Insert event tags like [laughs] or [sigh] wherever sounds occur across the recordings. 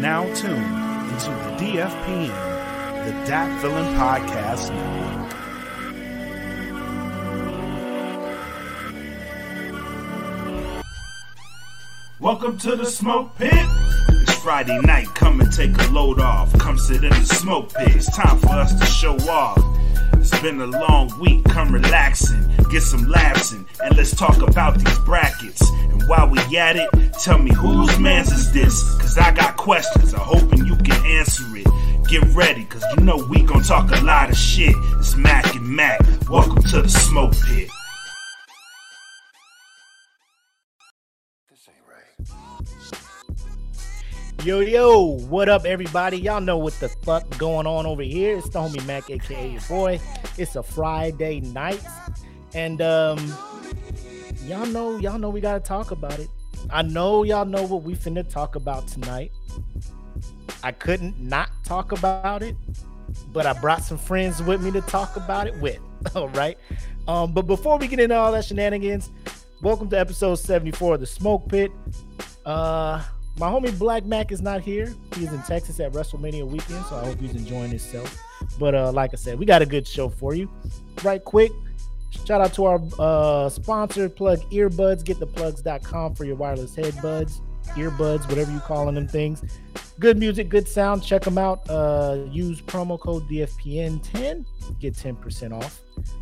now tuned into the DFPN, the Dat Feeling Podcast Network. Welcome to the smoke pit. It's Friday night, come and take a load off. Come sit in the smoke pit. It's time for us to show off. It's been a long week, come relaxing, get some laughs in, and let's talk about these brackets. While we at it, tell me whose man's is this? Cause I got questions, I'm hoping you can answer it. Get ready, cause you know we gon' talk a lot of shit. It's Mac and Mac, welcome to the smoke pit. Yo, yo, what up, everybody? Y'all know what the fuck going on over here. It's the homie Mac, aka your boy. It's a Friday night, and um, y'all know, y'all know we gotta talk about it. I know y'all know what we finna talk about tonight. I couldn't not talk about it, but I brought some friends with me to talk about it with. [laughs] All right. Um, but before we get into all that shenanigans, welcome to episode 74 of the Smoke Pit. Uh my homie Black Mac is not here. He is in Texas at WrestleMania weekend, so I hope he's enjoying himself. But uh, like I said, we got a good show for you. Right quick, shout out to our uh, sponsor, Plug Earbuds. Get the plugs.com for your wireless headbuds, earbuds, whatever you calling them things. Good music, good sound. Check them out. Uh, use promo code DFPN10. Get 10% off.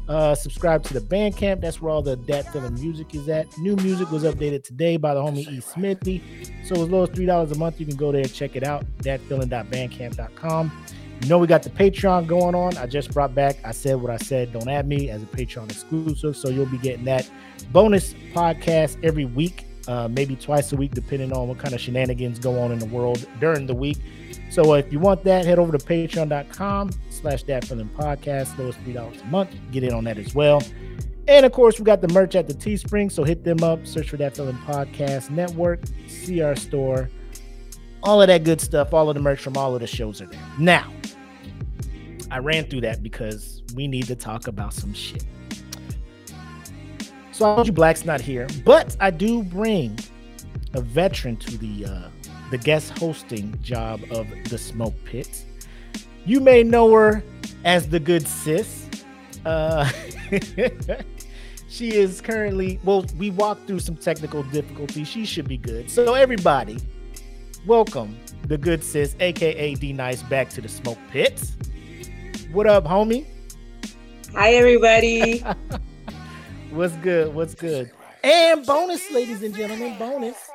Uh, subscribe to the Bandcamp. That's where all the Dat Feeling music is at. New music was updated today by the homie E. Smithy. So as low as $3 a month, you can go there and check it out. Datfeeling.bandcamp.com. You know we got the Patreon going on. I just brought back. I said what I said. Don't add me as a Patreon exclusive. So you'll be getting that bonus podcast every week uh, maybe twice a week, depending on what kind of shenanigans go on in the world during the week. So if you want that, head over to patreon.com slash that feeling podcast. Lowest $3 a month. Get in on that as well. And of course, we got the merch at the Teespring. So hit them up, search for that feeling podcast network, see our store, all of that good stuff. All of the merch from all of the shows are there. Now, I ran through that because we need to talk about some shit. So I told you Black's not here, but I do bring a veteran to the uh, the guest hosting job of the Smoke Pit. You may know her as the good sis. Uh, [laughs] she is currently well. We walked through some technical difficulties. She should be good. So everybody, welcome the good sis, aka D Nice, back to the Smoke Pit. What up, homie? Hi, everybody. [laughs] What's good? What's good? And bonus, ladies and gentlemen, bonus.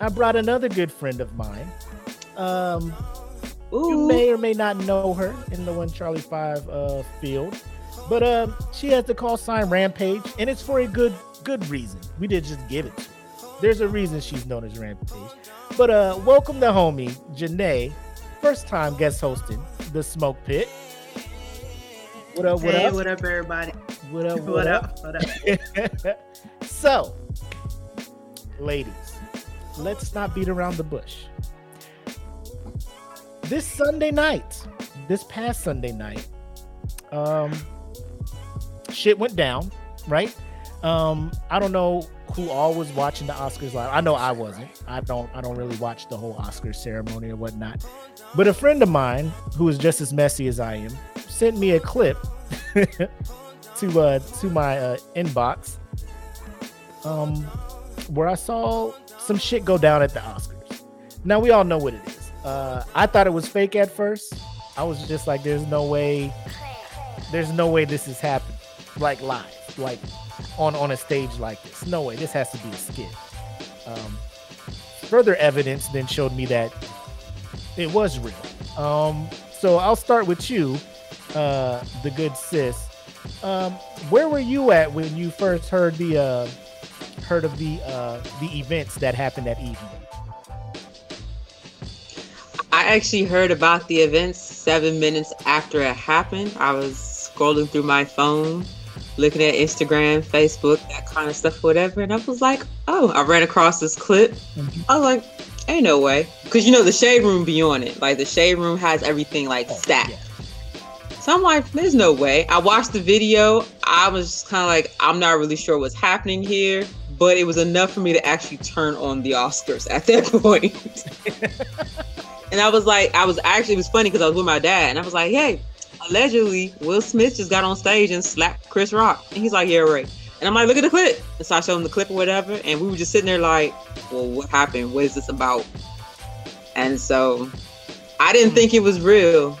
I brought another good friend of mine. Um, you may or may not know her in the one Charlie Five uh, field, but uh, she has the call sign Rampage, and it's for a good good reason. We did just give it to her. There's a reason she's known as Rampage. But uh, welcome the homie Janae, first time guest hosting the Smoke Pit. What up? What hey, up? What up, everybody? What up? [laughs] What, what up? up? What up? [laughs] so, ladies, let's not beat around the bush. This Sunday night, this past Sunday night, um, shit went down, right? Um, I don't know who all was watching the Oscars live. I know I wasn't. I don't. I don't really watch the whole Oscar ceremony or whatnot. But a friend of mine who is just as messy as I am sent me a clip [laughs] to uh to my uh, inbox um where I saw some shit go down at the Oscars. Now we all know what it is. Uh I thought it was fake at first. I was just like there's no way there's no way this is happening like live like on on a stage like this. No way. This has to be a skit. Um further evidence then showed me that it was real. Um so I'll start with you uh, the good sis. Um, where were you at when you first heard the uh, heard of the uh, the events that happened that evening? I actually heard about the events seven minutes after it happened. I was scrolling through my phone, looking at Instagram, Facebook, that kind of stuff, whatever, and I was like, "Oh!" I ran across this clip. Mm-hmm. I was like, "Ain't no way," because you know the shade room be on it. Like the shade room has everything like oh, stacked. Yeah. So I'm like, there's no way. I watched the video. I was kind of like, I'm not really sure what's happening here, but it was enough for me to actually turn on the Oscars at that [laughs] point. [laughs] And I was like, I was actually it was funny because I was with my dad, and I was like, hey, allegedly Will Smith just got on stage and slapped Chris Rock, and he's like, yeah, right. And I'm like, look at the clip. And so I showed him the clip or whatever, and we were just sitting there like, well, what happened? What is this about? And so I didn't think it was real.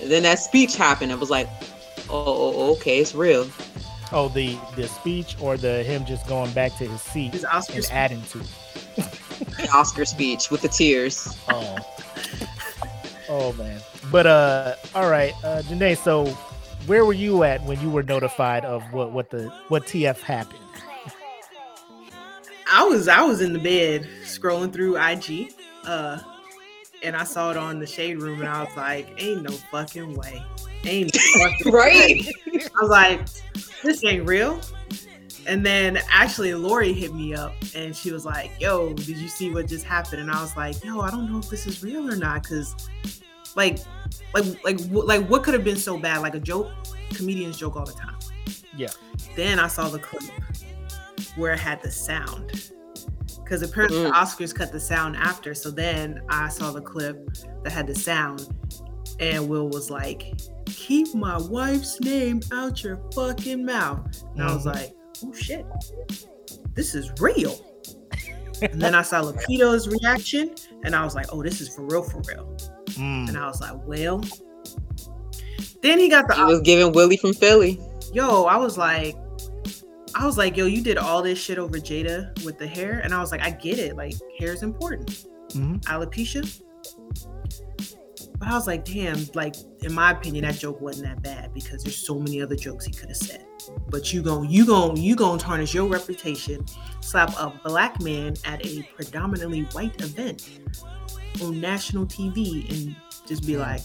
And then that speech happened. I was like, oh, oh, oh, okay, it's real. Oh, the the speech or the him just going back to his seat His Oscar and speech. adding to. it? The Oscar speech with the tears. Oh. oh man. But uh all right, uh Janae, so where were you at when you were notified of what what the what TF happened? I was I was in the bed scrolling through IG, uh, and I saw it on the shade room, and I was like, "Ain't no fucking way, ain't no [laughs] fucking Right. way." I was like, "This ain't real." And then actually, Lori hit me up, and she was like, "Yo, did you see what just happened?" And I was like, "Yo, I don't know if this is real or not, cause like, like, like, wh- like, what could have been so bad? Like a joke? Comedians joke all the time." Yeah. Then I saw the clip where it had the sound. Because apparently Mm. the Oscars cut the sound after. So then I saw the clip that had the sound. And Will was like, keep my wife's name out your fucking mouth. And I was Mhm. like, oh shit, this is real. and then I saw [laughs] Lapito's reaction. And I was like, oh, this is for real, for real. Mm. And I was like, well. Then he got the He was giving Willie from Philly. yo, I was like, I was like, yo, you did all this shit over Jada with the hair, and I was like, I get it, like hair is important, Mhm. alopecia. But I was like, damn, like in my opinion, that joke wasn't that bad because there's so many other jokes he could have said. But you gon' you gon' you gon' tarnish your reputation, slap a black man at a predominantly white event on national TV, and just be like,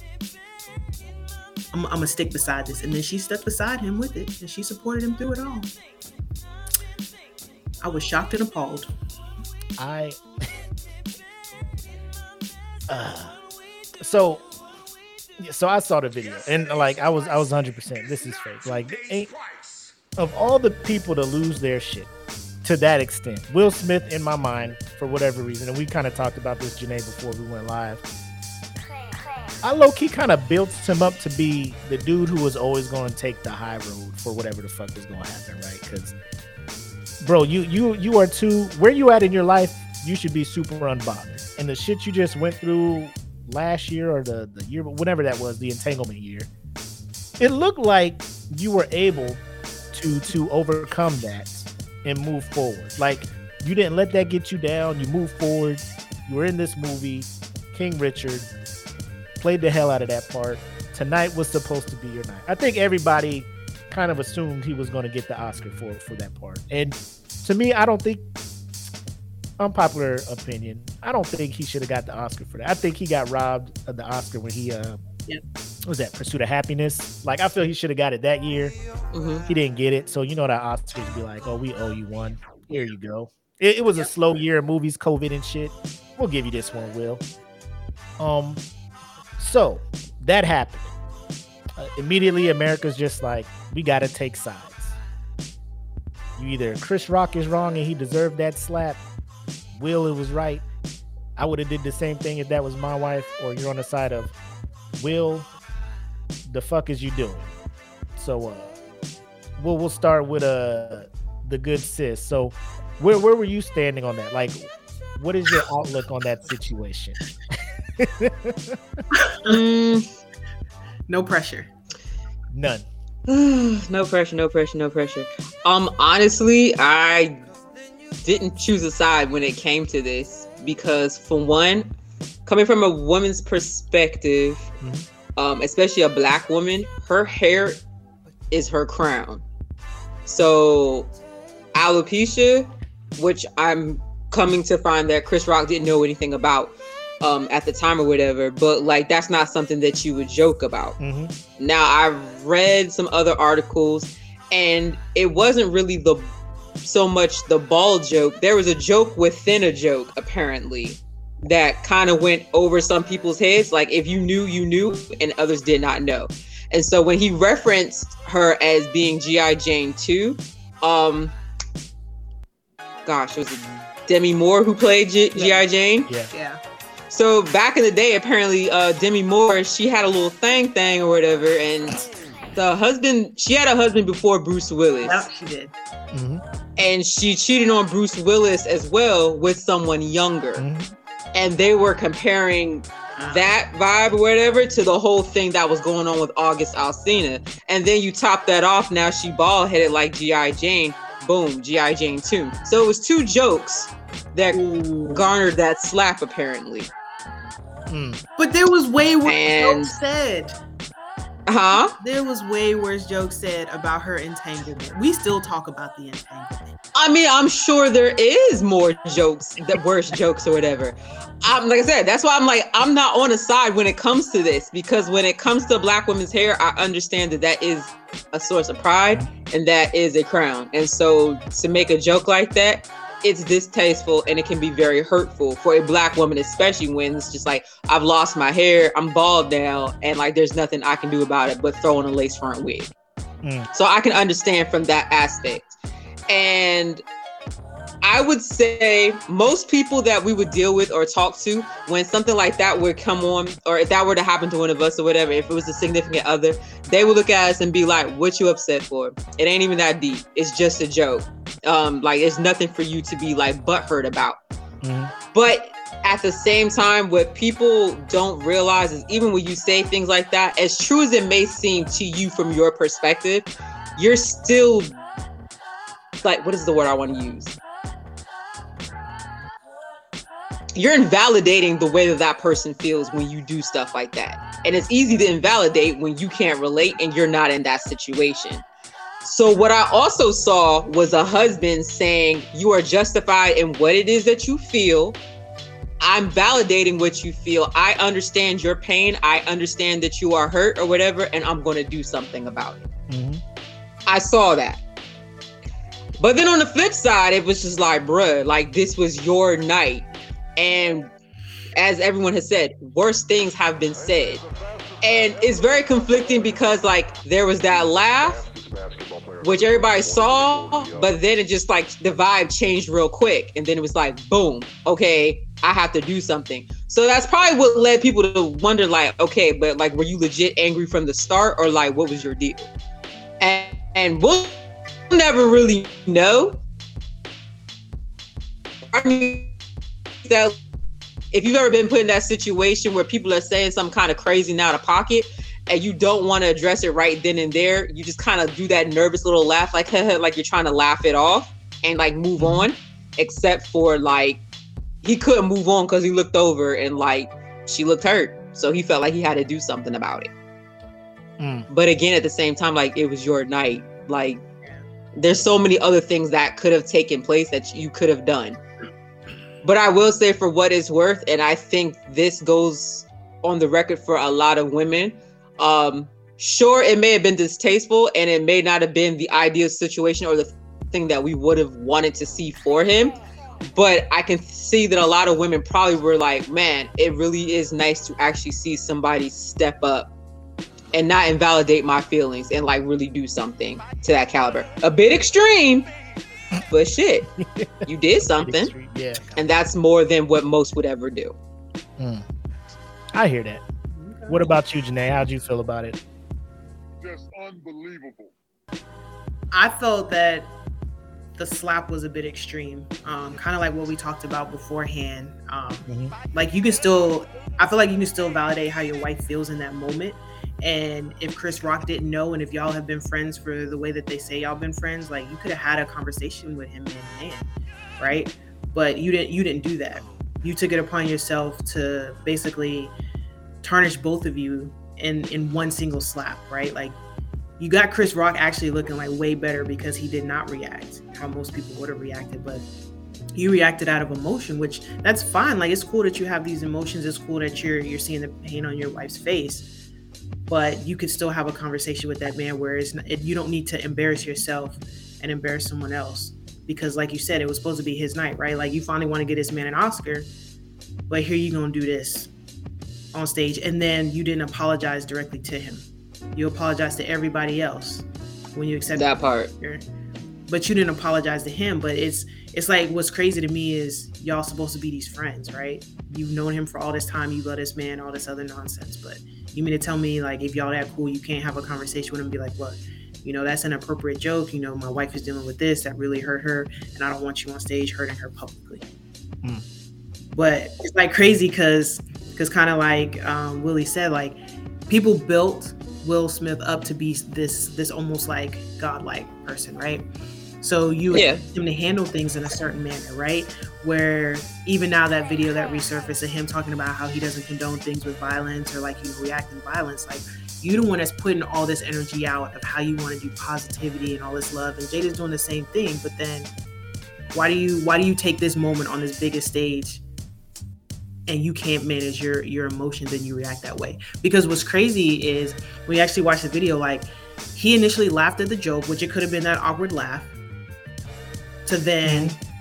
I'm, I'm gonna stick beside this. And then she stuck beside him with it, and she supported him through it all. I was shocked and appalled. I [laughs] uh, so so I saw the video and like I was I was 100% this is fake. Like ain't of all the people to lose their shit to that extent. Will Smith in my mind for whatever reason and we kind of talked about this Janae before we went live. I low key kind of built him up to be the dude who was always going to take the high road for whatever the fuck was going to happen, right? Cuz bro, you you you are too where you at in your life, you should be super unbothered. And the shit you just went through last year or the the year whatever that was, the entanglement year, it looked like you were able to to overcome that and move forward. Like you didn't let that get you down. You moved forward. You were in this movie, King Richard, played the hell out of that part. Tonight was supposed to be your night. I think everybody kind of assumed he was going to get the Oscar for for that part. And to me, I don't think unpopular opinion. I don't think he should have got the Oscar for that. I think he got robbed of the Oscar when he uh what was that Pursuit of Happiness? Like I feel he should have got it that year. hmm He didn't get it. So you know that Oscars be like, "Oh, we owe you one. Here you go." It, it was a slow year of movies, COVID and shit. We'll give you this one, Will. Um, so that happened. Uh, immediately, America's just like, we gotta take sides. You either Chris Rock is wrong and he deserved that slap. Will it was right. I would have did the same thing if that was my wife. Or you're on the side of Will. The fuck is you doing? So, uh, we'll we'll start with uh the good sis. So, where where were you standing on that? Like, what is your outlook on that situation? [laughs] Mm, No pressure. None. [sighs] no pressure, no pressure, no pressure. Um, honestly, I didn't choose a side when it came to this because, for one, coming from a woman's perspective, Mhm. um, especially a black woman, her hair is her crown. So, alopecia, which I'm coming to find that Chris Rock didn't know anything about um, at the time or whatever, but like that's not something that you would joke about. hmm Now I've read some other articles and it wasn't really the so much the ball joke. There was a joke within a joke apparently that kind of went over some people's heads like if you knew you knew and others did not know. And so when he referenced her as being GI Jane 2, um gosh, it was it Demi Moore who played G- GI Jane? Yeah. Yeah. So back in the day, apparently, uh, Demi Moore, she had a little thing thing or whatever, and the husband, she had a husband before Bruce Willis, Yep, she did. Mhm, and she cheated on Bruce Willis as well with someone younger, mhm. and they were comparing that vibe or whatever to the whole thing that was going on with August Alsina. And then you top that off, now she bald headed like G.I. Jane. Boom, G.I. Jane 2. So it was two jokes that Ooh. garnered that slap apparently. Mm. But there was way worse And- jokes said. Huh? There was way worse jokes said about her entanglement. We still talk about the entanglement. I mean, I'm sure there is more jokes, that worse jokes or whatever. I'm like I said, that's why I'm like I'm not on a side when it comes to this because when it comes to black women's hair, I understand that that is a source of pride and that is a crown. And so to make a joke like that, it's distasteful and it can be very hurtful for a black woman, especially when it's just like I've lost my hair, I'm bald now, and like there's nothing I can do about it but throw on a lace front wig. Mm. So I can understand from that aspect. And I would say most people that we would deal with or talk to when something like that would come on, or if that were to happen to one of us or whatever, if it was a significant other, they would look at us and be like, "What you upset for? It ain't even that deep. It's just a joke. Um, like it's nothing for you to be like butthurt about." Mhm. But at the same time, what people don't realize is even when you say things like that, as true as it may seem to you from your perspective, you're still like, what is the word I want to use? You're invalidating the way that that person feels when you do stuff like that. And it's easy to invalidate when you can't relate and you're not in that situation. So, what I also saw was a husband saying, You are justified in what it is that you feel. I'm validating what you feel. I understand your pain. I understand that you are hurt or whatever, and I'm going to do something about it. Mhm. I saw that. But then on the flip side, it was just like, bruh, like this was your night. And as everyone has said, worse things have been said. And it's very conflicting because like there was that laugh, which everybody saw, but then it just like the vibe changed real quick. And then it was like, boom, okay, I have to do something. So that's probably what led people to wonder, like, okay, but like, were you legit angry from the start or like what was your deal? And and we'll never really know. I mean that if you've ever been put in that situation where people are saying some kind of crazy and out of pocket and you don't want to address it right then and there, you just kind of do that nervous little laugh, like [laughs] like you're trying to laugh it off and like move on. Except for like he couldn't move on because he looked over and like she looked hurt, so he felt like he had to do something about it. Mm. But again, at the same time, like it was your night. Like there's so many other things that could have taken place that you could have done. But I will say, for what it's worth, and I think this goes on the record for a lot of women. Um, sure, it may have been distasteful, and it may not have been the ideal situation or the thing that we would have wanted to see for him. But I can see that a lot of women probably were like, "Man, it really is nice to actually see somebody step up and not invalidate my feelings and like really do something to that caliber. A bit extreme, but shit, you did [laughs] something, Yeah, and that's more than what most would ever do. I hear that. What about you, Janae? How'd you feel about it? Just unbelievable. I felt that the slap was a bit extreme. Um, kind of like what we talked about beforehand. Um, Mhm. like you can still, I feel like you can still validate how your wife feels in that moment. And if Chris Rock didn't know, and if y'all have been friends for the way that they say y'all been friends, like you could have had a conversation with him man man, right? But you didn't. You didn't do that. You took it upon yourself to basically tarnish both of you in in one single slap, right? Like you got Chris Rock actually looking like way better because he did not react how most people would have reacted, but you reacted out of emotion, which that's fine. Like it's cool that you have these emotions. It's cool that you're you're seeing the pain on your wife's face, but you could still have a conversation with that man where it's not, you don't need to embarrass yourself and embarrass someone else because, like you said, it was supposed to be his night, right? Like you finally want to get this man an Oscar, but here you gonna do this on stage, and then you didn't apologize directly to him. You apologize to everybody else when you accept That part. but you didn't apologize to him. But it's it's like what's crazy to me is y'all supposed to be these friends, right? You've known him for all this time, you love this man, all this other nonsense. But you mean to tell me like if y'all that cool, you can't have a conversation with him and be like, look, you know, that's an appropriate joke. You know, my wife is dealing with this that really hurt her, and I don't want you on stage hurting her publicly. Mm. But it's like crazy because because kind of like um, Willie said, like people built Will Smith up to be this this almost like godlike person, right? So you Yeah. expect him to handle things in a certain manner, right? Where even now that video that resurfaced of him talking about how he doesn't condone things with violence or like you know reacting violence, like you the one that's putting all this energy out of how you want to do positivity and all this love, and Jada's doing the same thing. But then, why do you why do you take this moment on this biggest stage and you can't manage your your emotions and you react that way because what's crazy is when you actually watch the video like he initially laughed at the joke which it could have been that awkward laugh to then mm-hmm.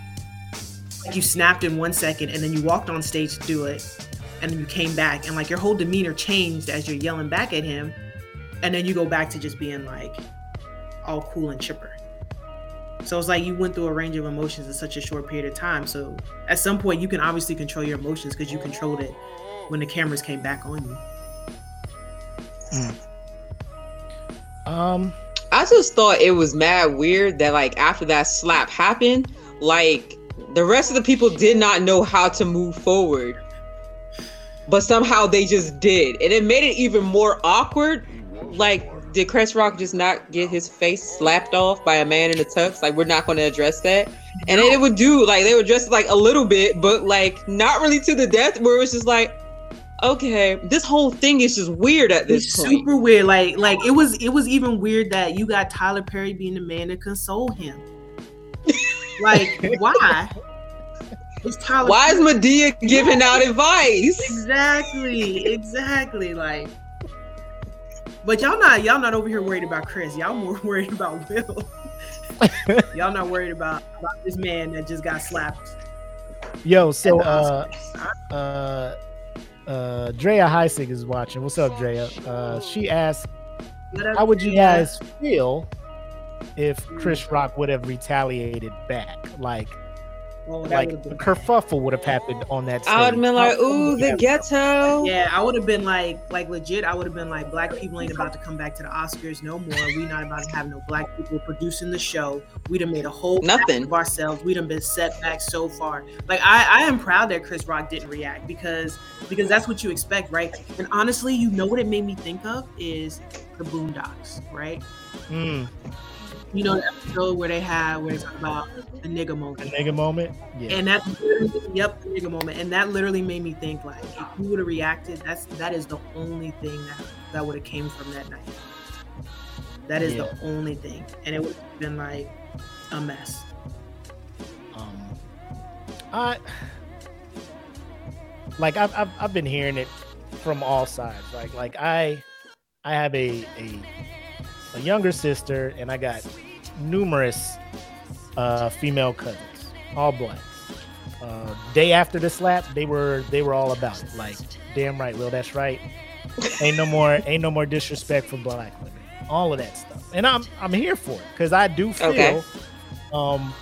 Like you snapped in one second and then you walked on stage to do it and then you came back and like your whole demeanor changed as you're yelling back at him and then you go back to just being like all cool and chipper so it's like you went through a range of emotions in such a short period of time. So at some point, you can obviously control your emotions because you controlled it when the cameras came back on you. Um, I just thought it was mad weird that like after that slap happened, like the rest of the people did not know how to move forward. But somehow they just did. And it made it even more awkward. Like, did Chris Rock just not get his face slapped off by a man in a tux? Like, we're not going to address that. And it would do, like, they would dress like a little bit, but like not really to the death, where it was just like, okay, this whole thing is just weird at this It's point. super weird. Like like it was it was even weird that you got Tyler Perry being the man to console him. Like why? It's Tyler. Why is Perry. Madea giving out advice? exactly exactly like? But y'all not y'all not over here worried about Chris. Y'all more [laughs] worried about Will. [laughs] y'all not worried about, about this man that just got slapped. yo, so uh, uh, uh, Drea Heisig is watching. What's up, Drea? Uh, she asked, up, "How would you guys feel if Chris Rock would have retaliated back? Like, that like a kerfuffle would have happened on that stage? I would have been like, ooh, the ghetto. Yeah, I would have been like, like legit. I would have been like, black people ain't about to come back to the Oscars no more. We not about to have no black people producing the show. We done made a whole Nothing. of ourselves. We done been set back so far. Like I, I am proud that Chris Rock didn't react because because that's what you expect, right? And honestly, you know what it made me think of is the Boondocks, right? Mm, You know the episode where they have where they talk about the nigga moment. the nigga moment. Yeah. And that, literally- yep, the nigga moment, and that literally made me think like, if you would have reacted, that's that is the only thing that that would have came from that night. That is Yeah. the only thing, and it would have been like a mess. Um, I like I've, I've I've been hearing it from all sides. Like like I I have a a, a younger sister and I got numerous uh, female cousins, all black. Uh, day after the slap, they were they were all about it. Like, damn right, Will, that's right. Ain't no more ain't no more disrespect for black women. All of that stuff, and I'm I'm here for it because I do feel Okay. um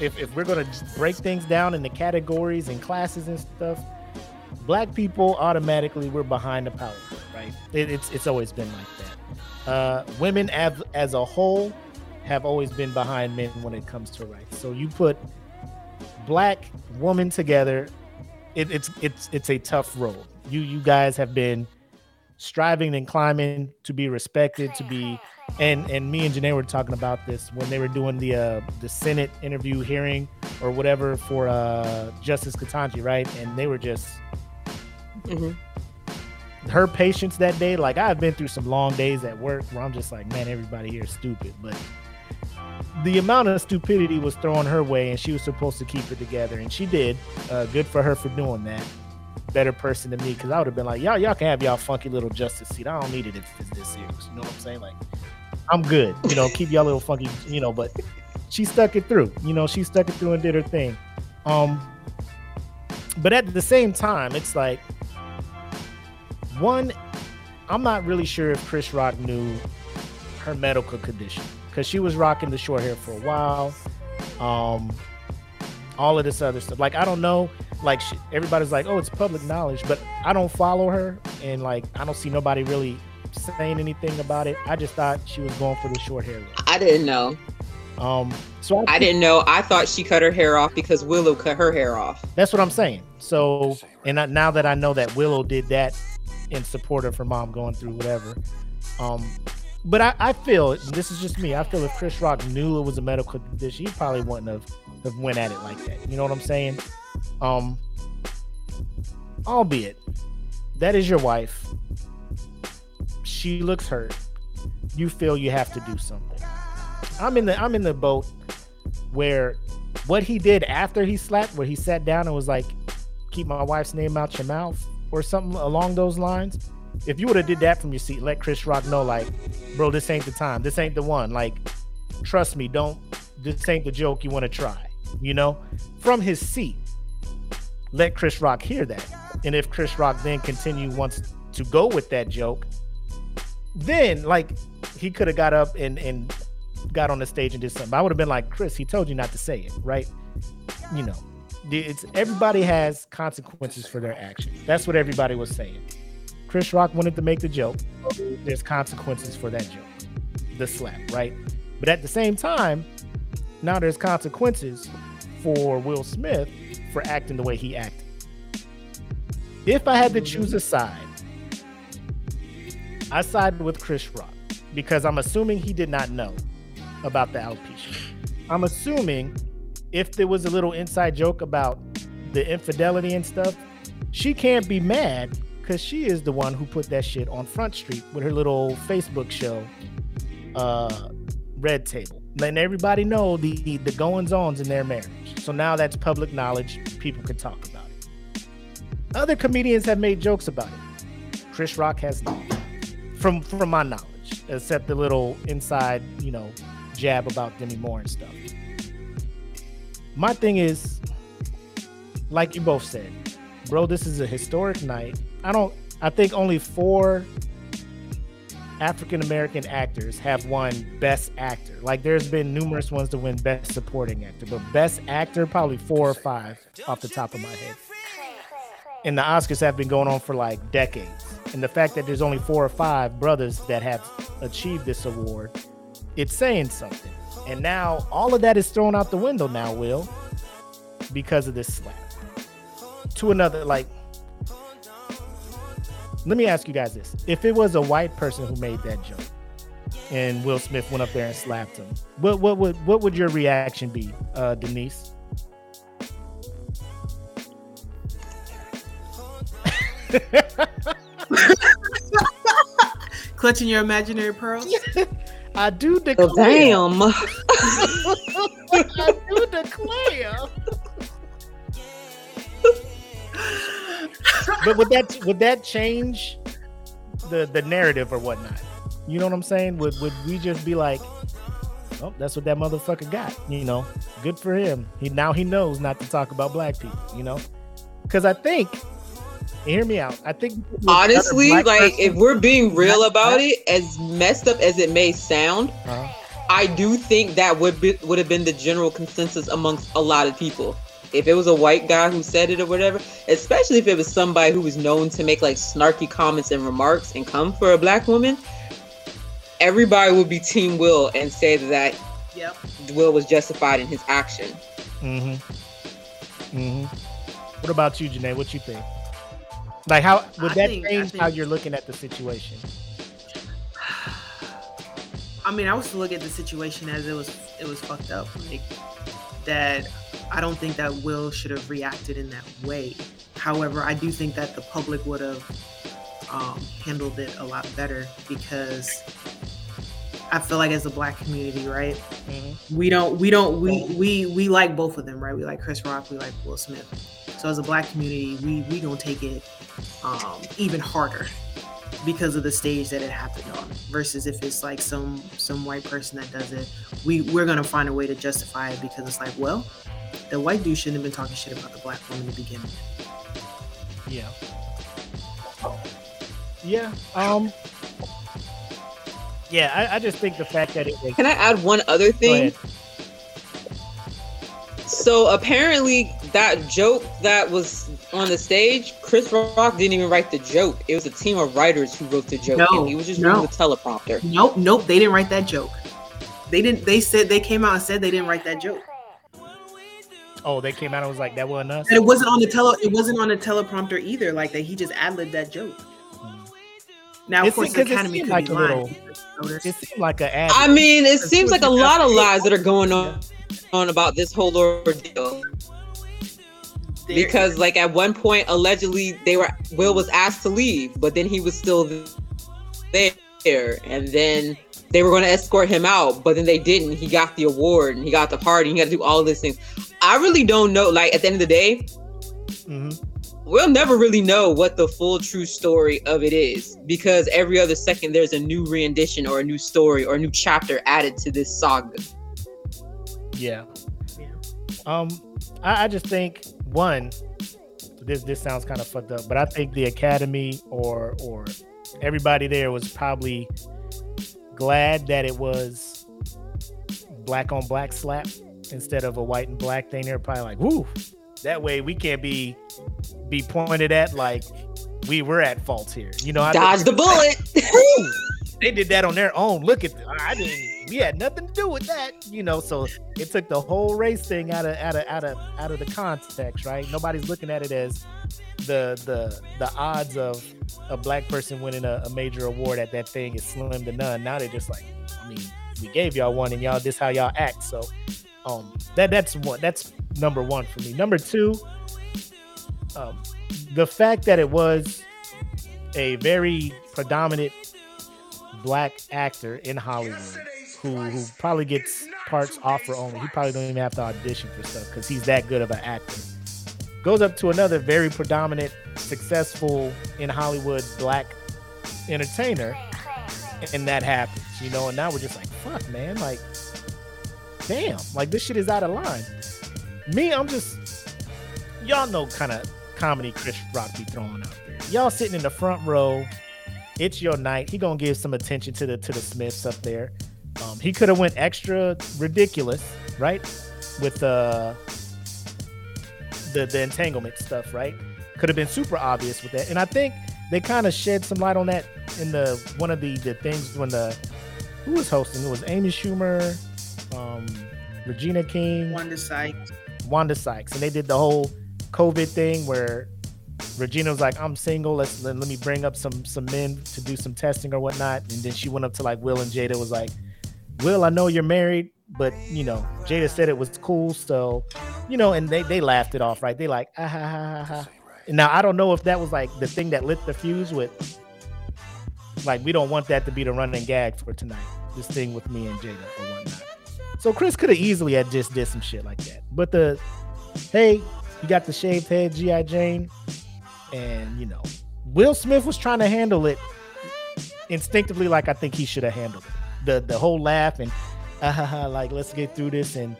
if, if we're gonna break things down into categories and classes and stuff, black people automatically we're behind the power, right? It, it's it's always been like that. Uh, women as as a whole have always been behind men when it comes to rights. So you put black woman together, it, it's it's it's a tough road. You you guys have been striving and climbing to be respected, to be and and me and Janae were talking about this when they were doing the uh the Senate interview hearing or whatever for uh Justice Ketanji, right? And they were just Mhm. Her patience that day. Like I've been through some long days at work where I'm just like, man, everybody here is stupid, but the amount of stupidity was thrown her way, and she was supposed to keep it together, and she did. Uh, good for her for doing that. Better person than me, because I would have been like, y'all, y'all can have y'all funky little justice seat. I don't need it if it's this serious. You know what I'm saying? Like, I'm good. You know, keep y'all little funky. You know, but she stuck it through. You know, she stuck it through and did her thing. Um, but at the same time, it's like one. I'm not really sure if Chris Rock knew her medical condition because she was rocking the short hair for a while. Um, all of this other stuff. Like I don't know. Like she, everybody's like, oh, it's public knowledge, but I don't follow her, and like I don't see nobody really saying anything about it. I just thought she was going for the short hair look. I didn't know. Um, so I didn't know. I thought she cut her hair off because Willow cut her hair off. That's what I'm saying. So, and I, now that I know that Willow did that in support of her mom going through whatever, um, but I, I feel this is just me. I feel if Chris Rock knew it was a medical condition, he probably wouldn't have, have went at it like that. You know what I'm saying? Um, albeit that is your wife. She looks hurt. You feel you have to do something. I'm in the I'm in the boat where what he did after he slapped, where he sat down and was like, "Keep my wife's name out your mouth" or something along those lines. If you would have did that from your seat, let Chris Rock know, like, bro, this ain't the time. This ain't the one. Like, trust me, don't. This ain't the joke you want to try. You know, from his seat, let Chris Rock hear that. And if Chris Rock then continue wants to go with that joke, then like he could have got up and and got on the stage and did something. I would have been like, Chris, he told you not to say it, right? You know, it's everybody has consequences for their actions. That's what everybody was saying. Chris Rock wanted to make the joke. There's consequences for that joke, the slap, right? But at the same time, now there's consequences for Will Smith for acting the way he acted. If I had to choose a side, I sided with Chris Rock because I'm assuming he did not know about the alopecia. I'm assuming if there was a little inside joke about the infidelity and stuff, she can't be mad because she is the one who put that shit on Front Street with her little Facebook show, uh, Red Table, letting everybody know the the goings ons in their marriage. So now that's public knowledge. People can talk about it. Other comedians have made jokes about it. Chris Rock has not, from from my knowledge, except the little inside, you know, jab about Demi Moore and stuff. My thing is, like you both said, bro, this is a historic night. I don't. I think only four African American actors have won Best Actor. Like, there's been numerous ones to win Best Supporting Actor, but Best Actor probably four or five off the top of my head. And the Oscars have been going on for like decades. And the fact that there's only four or five brothers that have achieved this award, it's saying something. And now all of that is thrown out the window now, Will, because of this slap. To another, like, let me ask you guys this: If it was a white person who made that joke, and Will Smith went up there and slapped him, what what would what would your reaction be, uh, Denise? [laughs] Clutching your imaginary pearls. [laughs] I do declare. Oh, damn. [laughs] [laughs] I do declare. but would that would that change the the narrative or whatnot? You know what I'm saying? Would would we just be like, oh, that's what that motherfucker got? You know, good for him. He now he knows not to talk about black people. You know, because I think. Hear me out. I think Honestly, like person- if we're being real about it, as messed up as it may sound, Uh-huh. I do think that would be, would have been the general consensus amongst a lot of people. If it was a white guy who said it or whatever, especially if it was somebody who was known to make like snarky comments and remarks and come for a black woman, everybody would be Team Will and say that Yep. Will was justified in his action. Mm-hmm. Mm-hmm. What about you, Janae? What you think? Like, how would I that think- change how you're looking at the situation? I mean, I was to look at the situation as it was. It was fucked up. Like that. I don't think that Will should have reacted in that way. However, I do think that the public would have um, handled it a lot better because I feel like as a black community, right? Mm-hmm. we don't we don't we we we like both of them right we like chris rock we like will smith so as a black community we we gonna take it um even harder because of the stage that it happened on versus if it's like some some white person that does it we we're gonna find a way to justify it because it's like well the white dude shouldn't have been talking shit about the black woman to begin with Yeah. Yeah. Um. Yeah, I, I just think the fact that it. Like, Can I add one other go thing? Ahead. So apparently, that joke that was on the stage, Chris Rock didn't even write the joke. It was a team of writers who wrote the joke, No, and he was just no. reading the teleprompter. Nope, nope. They didn't write that joke. They didn't. They said they came out and said they didn't write that joke. Oh, they came out and was like, "That wasn't us." And it wasn't on the tele. It wasn't on the teleprompter either. Like that, he just ad libbed that joke. Hmm. Now, of It's- course, the 'cause it Academy seemed could like be a lying. little- It seemed like an ad. I mean, it As seems like a lot of lies that are going on on about this whole ordeal. Because, like, at one point, allegedly, they were Will was asked to leave, but then he was still there, and then they were going to escort him out, but then they didn't. He got the award and he got the party. And he got to do all these things. I really don't know. Like, at the end of the day, Mhm. we'll never really know what the full true story of it is because every other second there's a new rendition or a new story or a new chapter added to this saga. [laughs] Yeah. Yeah. Um, I, I just think one, this this sounds kind of fucked up, but I think the academy or or everybody there was probably glad that it was black on black slap instead of a white and black thing. They're probably like, "Woo!" That way we can't be be pointed at like we were at fault here. You know, I Dodge the bullet. [laughs] They did that on their own. Look at them. I didn't. We had nothing to do with that, you know. So it took the whole race thing out of out of out of out of the context, right? Nobody's looking at it as the the the odds of a black person winning a, a major award at that thing is slim to none. Now they're just like, I mean, we gave y'all one, and y'all this how y'all act. So, um, that that's one. That's number one for me. Number two, um, the fact that it was a very predominant black actor in Hollywood who who probably gets parts offer only. He probably don't even have to audition for stuff because he's that good of an actor. Goes up to another very predominant, successful in Hollywood black entertainer, and that happens, you know. And now we're just like, fuck, man, like, damn, like this shit is out of line. Me, I'm just, y'all know kind of comedy Chris Rock be throwing out there. Y'all sitting in the front row, it's your night. He gonna give some attention to the to the Smiths up there. Um, he could have went extra ridiculous, right? With uh, the the entanglement stuff, right? Could have been super obvious with that, and I think they kind of shed some light on that in the one of the the things when the who was hosting? It was Amy Schumer, um, Regina King, Wanda Sykes. Wanda Sykes, and they did the whole COVID thing where Regina was like, "I'm single. Let's let, let me bring up some some men to do some testing or whatnot." And then she went up to like Will and Jada was like, "Will, I know you're married, but you know, Jada said it was cool, so you know." And they they laughed it off, right? They like, ah ha ha ha ha. And now I don't know if that was like the thing that lit the fuse with, like, we don't want that to be the running gag for tonight. This thing with me and Jada or whatnot. So Chris could have easily had just did some shit like that. But the hey, you got the shaved head, G.I. Jane, and you know, Will Smith was trying to handle it instinctively like I think he should have handled it. The the whole laugh and ha, [laughs] ah, like let's get through this and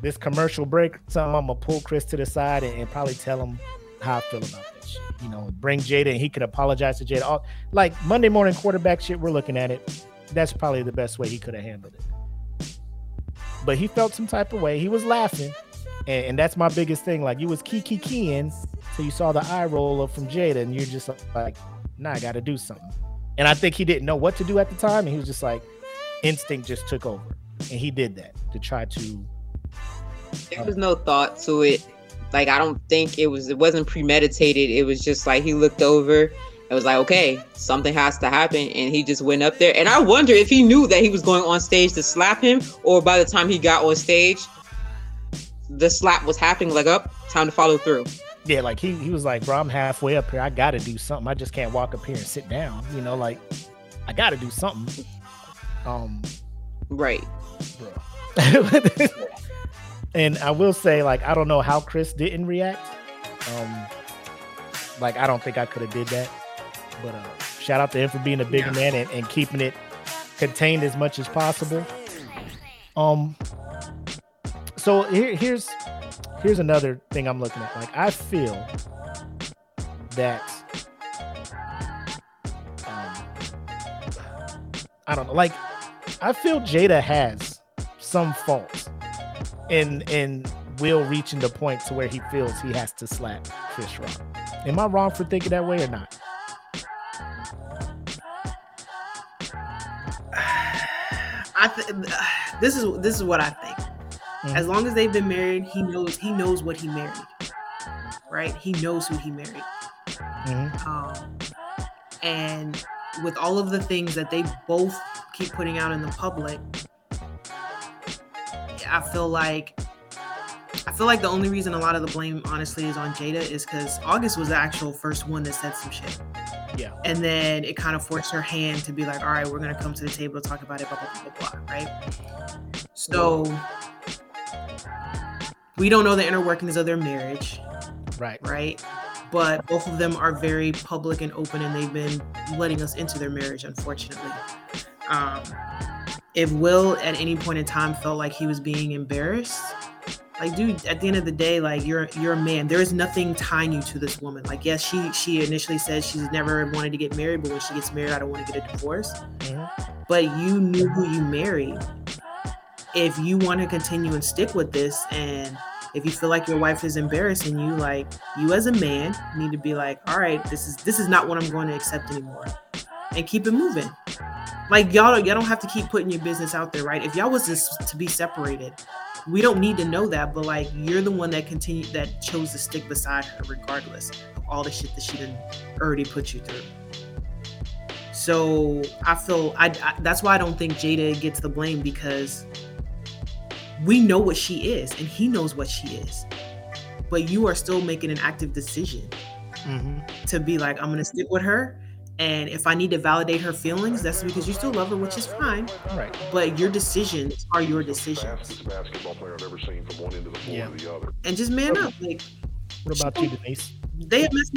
this commercial break. Something I'm gonna pull Chris to the side and, and probably tell him how I feel about this. You know, bring Jada and he could apologize to Jada. All, like Monday morning quarterback shit, we're looking at it. That's probably the best way he could have handled it. But he felt some type of way. He was laughing. And, and that's my biggest thing. Like you was kiki keying till you saw the eye roll up from Jada, and you're just like, nah, I gotta do something. And I think he didn't know what to do at the time, and he was just like, instinct just took over. And he did that to try to There was no thought to it. Like I don't think it was. It wasn't premeditated. It was just like he looked over. It was like, okay, something has to happen, and he just went up there. And I wonder if he knew that he was going on stage to slap him, or by the time he got on stage, the slap was happening. Like, up, time to follow through. Yeah, like he he was like, bro, I'm halfway up here. I gotta do something. I just can't walk up here and sit down. You know, like I gotta do something. Um, Right. bro. [laughs] and I will say, like, I don't know how Chris didn't react. Um, like I don't think I could have did that. But uh, shout out to him for being a big Yeah. man and, and keeping it contained as much as possible. Um. So here, here's here's another thing I'm looking at. Like I feel that um, I don't know. Like, I feel Jada has some faults in in Will reaching the point to where he feels he has to slap Chris Rock. Am I wrong for thinking that way or not? I th- this is this is what I think. As long as they've been married, he knows he knows what he married. Right? He knows who he married. Mhm. Um, and with all of the things that they both keep putting out in the public, I feel like I feel like the only reason a lot of the blame honestly is on Jada is because August was the actual first one that said some shit. Yeah. And then it kind of forced her hand to be like, all right, we're gonna come to the table to talk about it, blah blah blah blah, blah right? So we don't know the inner workings of their marriage Right. right? But both of them are very public and open, and they've been letting us into their marriage, unfortunately. Um, if Will at any point in time felt like he was being embarrassed, like, dude, at the end of the day, like you're you're a man. There is nothing tying you to this woman. Like, yes, she she initially said she's never wanted to get married, but when she gets married, I don't want to get a divorce. Mhm. But you knew who you married. If you want to continue and stick with this, and if you feel like your wife is embarrassing you, like you as a man need to be like, all right, this is this is not what I'm going to accept anymore, and keep it moving. Like y'all, y'all don't have to keep putting your business out there, right? If y'all was just to be separated, we don't need to know that. But like, you're the one that continued that chose to stick beside her, regardless of all the shit that she done already put you through. So I feel I, I that's why I don't think Jada gets the blame because we know what she is and he knows what she is. But you are still making an active decision Mhm. to be like, I'm gonna stick with her. And if I need to validate her feelings, that's because you still love her, which is fine. All right. But your decisions are your decisions. Fastest basketball player I've ever seen from one end of the floor Yeah. to the other. And just man up. Like What about you, Denise? they have messed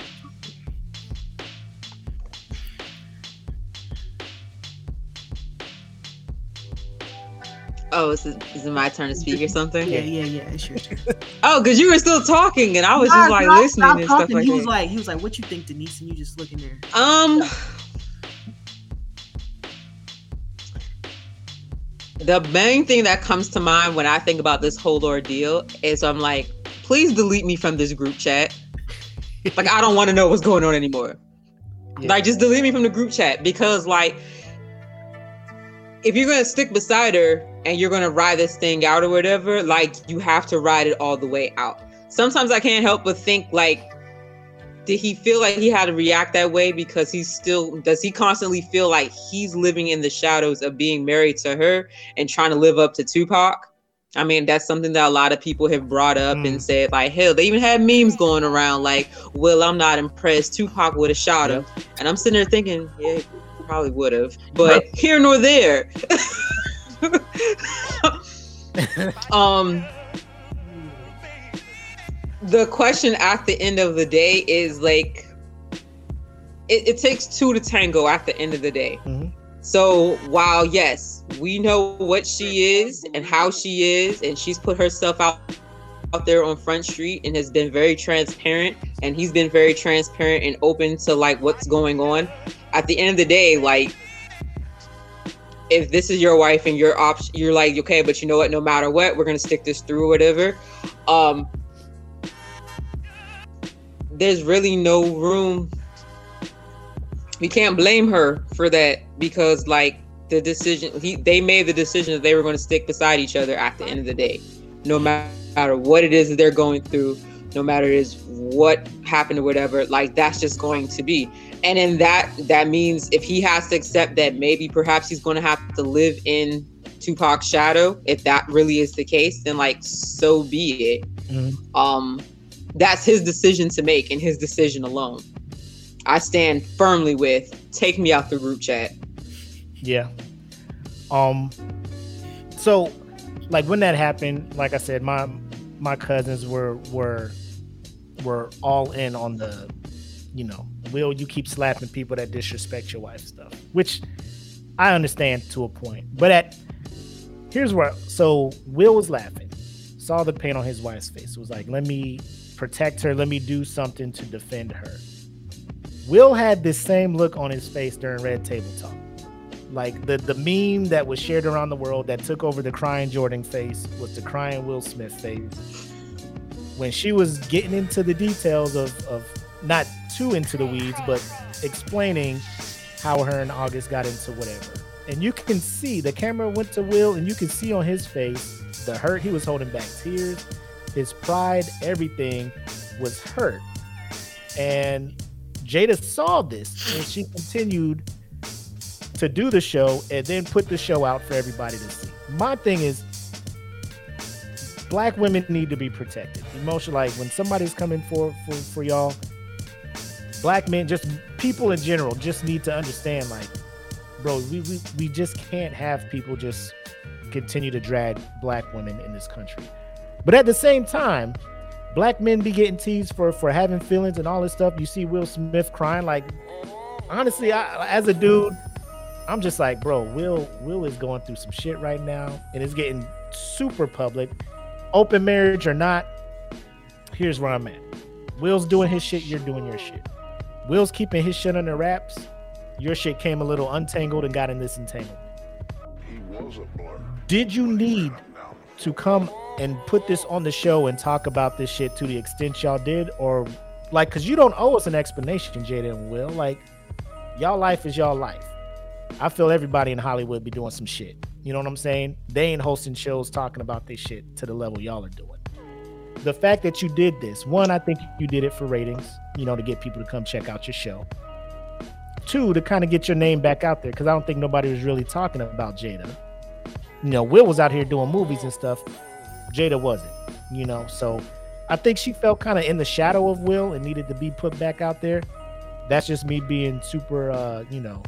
Oh, is it, is it my turn to speak or something? Yeah, yeah, yeah. It's your turn. [laughs] Oh, because you were still talking and I was just like stop- listening stop and stuff talking. like he was like, he was like, "What you think, Denise?" And you just looking there. Um, the main thing that comes to mind when I think about this whole ordeal is I'm like, please delete me from this group chat. Like, I don't want to know what's going on anymore. Yeah. Like, just delete me from the group chat because, like, if you're gonna stick beside her and you're gonna ride this thing out or whatever, like, you have to ride it all the way out. Sometimes I can't help but think, like, did he feel like he had to react that way because he's still does he constantly feel like he's living in the shadows of being married to her and trying to live up to Tupac? I mean, that's something that a lot of people have brought up and Mm. said, like, hell, they even had memes going around like, well, I'm not impressed. Tupac would have shot him. And I'm sitting there thinking, yeah, probably would have. But here nor there. [laughs] [laughs] um the question at the end of the day is like it, it takes two to tango at the end of the day Mhm. so while yes we know what she is and how she is and she's put herself out out there on front street and has been very transparent and he's been very transparent and open to like what's going on at the end of the day like if this is your wife and your option you're like okay but you know what? No matter what we're gonna stick this through whatever. Um there's really no room. We can't blame her for that because like the decision he they made the decision that they were going to stick beside each other at the end of the day no matter what it is that they're going through no matter is what happened or whatever like that's just going to be and in that that means if he has to accept that maybe perhaps he's going to have to live in tupac's shadow if that really is the case then like so be it Mhm. um that's his decision to make and his decision alone i stand firmly with take me out the group chat Yeah. Um. So, like when that happened, like I said, my my cousins were were were all in on the, you know, will you keep slapping people that disrespect your wife stuff, which I understand to a point. But at here's where so Will was laughing, saw the pain on his wife's face. Was like, let me protect her, let me do something to defend her. Will had this same look on his face during Red Table Talk Like the the meme that was shared around the world that took over the crying Jordan face was the crying Will Smith face. When she was getting into the details of of not too into the weeds, but explaining how her and August got into whatever. And you can see the camera went to Will, and you can see on his face the hurt. He was holding back tears, his pride, everything was hurt. And Jada saw this and she continued to do the show and then put the show out for everybody to see. My thing is, black women need to be protected. Emotion, like when somebody's coming for for for y'all, black men, just people in general, just need to understand, like, bro, we we, we just can't have people just continue to drag black women in this country. But at the same time, black men be getting teased for for having feelings and all this stuff. You see Will Smith crying, like, honestly, I, as a dude. I'm just like, bro, Will Will is going through some shit right now, and it's getting super public. Open marriage or not, here's where I'm at. Will's doing his shit, you're doing your shit. Will's keeping his shit under wraps. Your shit came a little untangled and got in this entanglement. He was a blur. Did you need to come and put this on the show and talk about this shit to the extent y'all did, or like, cause you don't owe us an explanation, Jada and Will. Like, y'all life is y'all life. I feel everybody in Hollywood be doing some shit. You know what I'm saying? They ain't hosting shows talking about this shit to the level y'all are doing. The fact that you did this, one, I think you did it for ratings, you know, to get people to come check out your show. Two, to kind of get your name back out there, because I don't think nobody was really talking about Jada. You know, Will was out here doing movies and stuff. Jada wasn't, you know. So I think she felt kind of in the shadow of Will and needed to be put back out there. That's just me being super, uh, you know,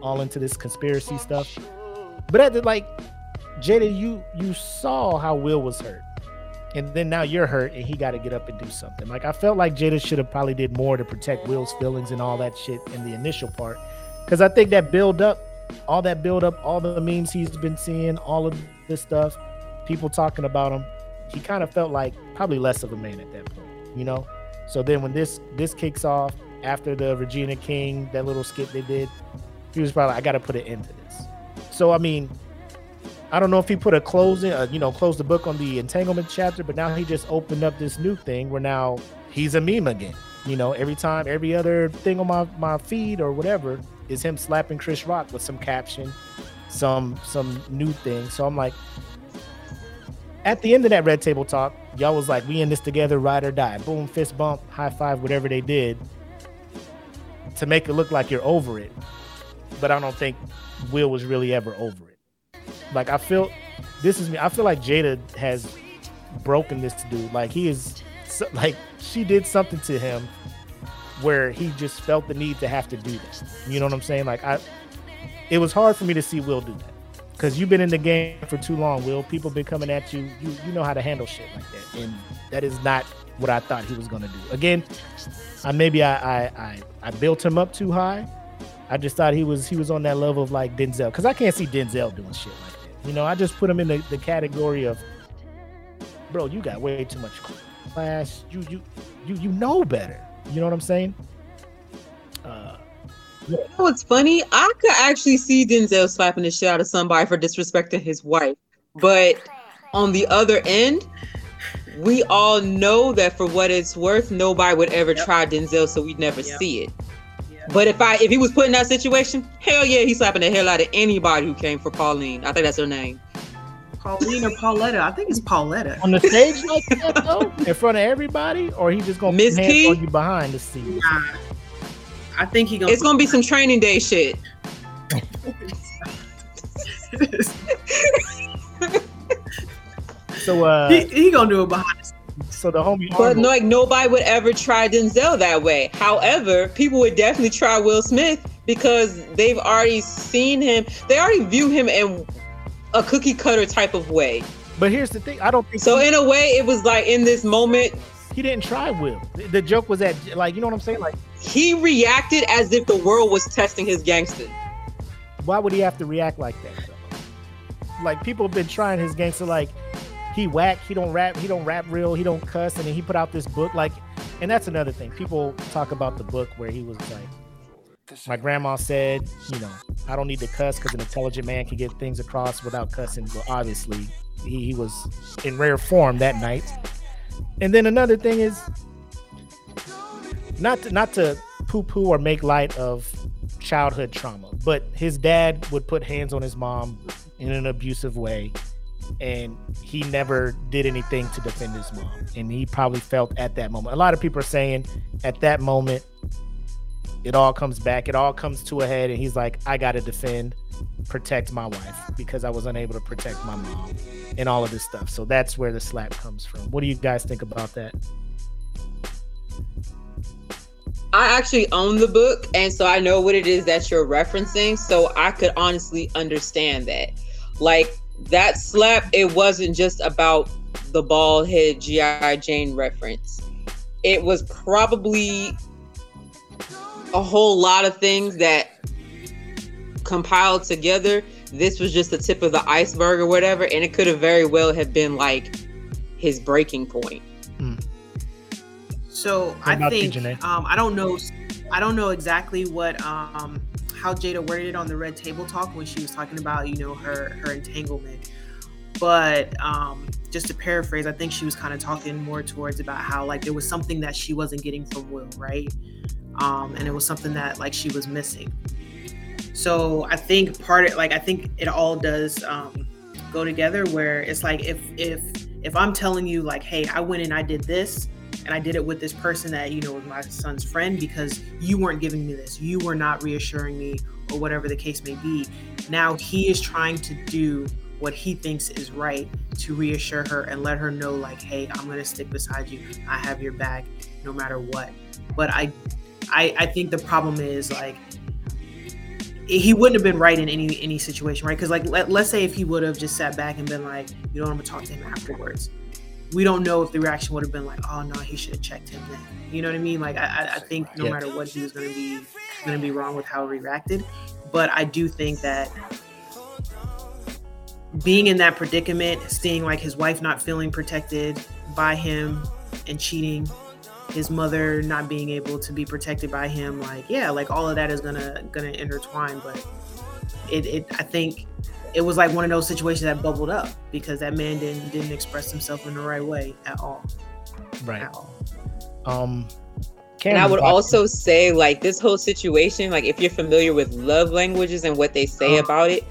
all into this conspiracy stuff. But at the like, Jada, you you saw how Will was hurt, and then now you're hurt, and he got to get up and do something. Like I felt like Jada should have probably did more to protect Will's feelings and all that shit in the initial part, because I think that build up, all that build up, all the memes he's been seeing, all of this stuff, people talking about him, he kind of felt like probably less of a man at that point, you know. So then when this this kicks off after the Regina King that little skit they did, he was probably like, I got to put an end to this. So I mean, I don't know if he put a closing, uh, you know, close the book on the entanglement chapter, but now he just opened up this new thing where now he's a meme again. You know, every time, every other thing on my my feed or whatever is him slapping Chris Rock with some caption, some some new thing. So I'm like, at the end of that red table talk, y'all was like, we in this together, ride or die. Boom, fist bump, high five, whatever they did to make it look like you're over it. But I don't think Will was really ever over it. Like I feel this is me. I feel like Jada has broken this dude. Like he is like she did something to him where he just felt the need to have to do this. You know what I'm saying? Like I it was hard for me to see Will do that. Cause you've been in the game for too long, Will. People been coming at you. You you know how to handle shit like that. And that is not what I thought he was gonna do. Again, I maybe I I I, I built him up too high. I just thought he was he was on that level of like Denzel. Cause I can't see Denzel doing shit like that. You know, I just put him in the, the category of bro, you got way too much class. You you you you know better. You know what I'm saying? Uh You know what's funny? I could actually see Denzel slapping the shit out of somebody for disrespecting his wife. But on the other end, we all know that for what it's worth, nobody would ever Yep. try Denzel, so we'd never Yep. see it. Yeah. But if I if he was put in that situation, hell yeah, he's slapping the hell out of anybody who came for Pauline. I think that's her name. Pauline or Pauletta. I think it's Pauletta. on the stage like [laughs] that though, in front of everybody, or he just gonna Miss put hands Key? on you behind the scenes. Nah. I think he gonna. It's gonna be some training day shit. [laughs] So uh, he, he gonna do it behind. the so the homie, But no, like nobody would ever try Denzel that way. However, people would definitely try Will Smith because they've already seen him. They already view him in a cookie cutter type of way. but here's the thing, I don't think So he, in a way, it was like in this moment, he didn't try Will. The, the joke was that, like, you know what I'm saying? Like, he reacted as if the world was testing his gangster. why would he have to react like that? Though? Like, people have been trying his gangster, like, he whack, he don't rap, he don't rap real, he don't cuss, and then he put out this book, like, and that's another thing. People talk about the book where he was like, My grandma said, you know, I don't need to cuss because an intelligent man can get things across without cussing. But obviously, he, he was in rare form that night. And then another thing is not to, not to poo-poo or make light of childhood trauma, but his dad would put hands on his mom in an abusive way and he never did anything to defend his mom and he probably felt at that moment a lot of people are saying at that moment it all comes back it all comes to a head and he's like i gotta defend protect my wife because i was unable to protect my mom and all of this stuff so that's where the slap comes from what do you guys think about that I actually own the book, and so I know what it is that you're referencing. So I could honestly understand that. Like that slap, it wasn't just about the bald head G.I. Jane reference. It was probably a whole lot of things that compiled together. This was just the tip of the iceberg or whatever, and it could have very well have been like his breaking point. So What I think um, I don't know I don't know exactly what um, how Jada worded it on the Red Table Talk when she was talking about you know her her entanglement, but um, just to paraphrase, I think she was kind of talking more towards about how like there was something that she wasn't getting from Will, right? Um, and it was something that like she was missing. So I think part of like I think it all does um, go together where it's like if if if I'm telling you like hey I went and I did this and I did it with this person that you know was my son's friend because you weren't giving me this, you were not reassuring me, or whatever the case may be. Now he is trying to do what he thinks is right to reassure her and let her know, like, hey, I'm gonna stick beside you. I have your back no matter what. But I, I, I think the problem is like he wouldn't have been right in any any situation, right? Because like let, let's say if he would have just sat back and been like, you know, I'm gonna talk to him afterwards we don't know if the reaction would have been like, "Oh no, he should have checked him then." You know what I mean? Like, I, I- think no Yeah. matter what, he was going to be going to be wrong with how he reacted. But I do think that being in that predicament, seeing like his wife not feeling protected by him and cheating, his mother not being able to be protected by him, like yeah, like all of that is gonna gonna intertwine. But it, it I think it was like one of those situations that bubbled up because that man didn't didn't express himself in the right way at all. right At all. um And I would Watson- also say, like, this whole situation, like, if you're familiar with love languages and what they say Oh. about it,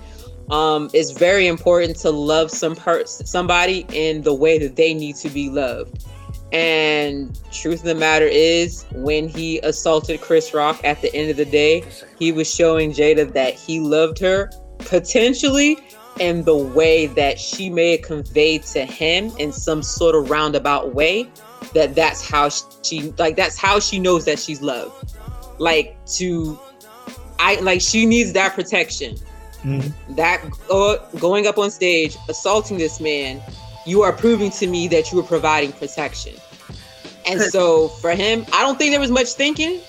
um, it's very important to love some per- somebody in the way that they need to be loved. And truth of the matter is, when he assaulted Chris Rock at the end of the day, he was showing Jada that he loved her potentially and the way that she may have conveyed to him in some sort of roundabout way that that's how she like that's how she knows that she's loved. Like to i like she needs that protection. Mhm. that uh, going up on stage assaulting this man you are proving to me that you are providing protection. And so for him i don't think there was much thinking.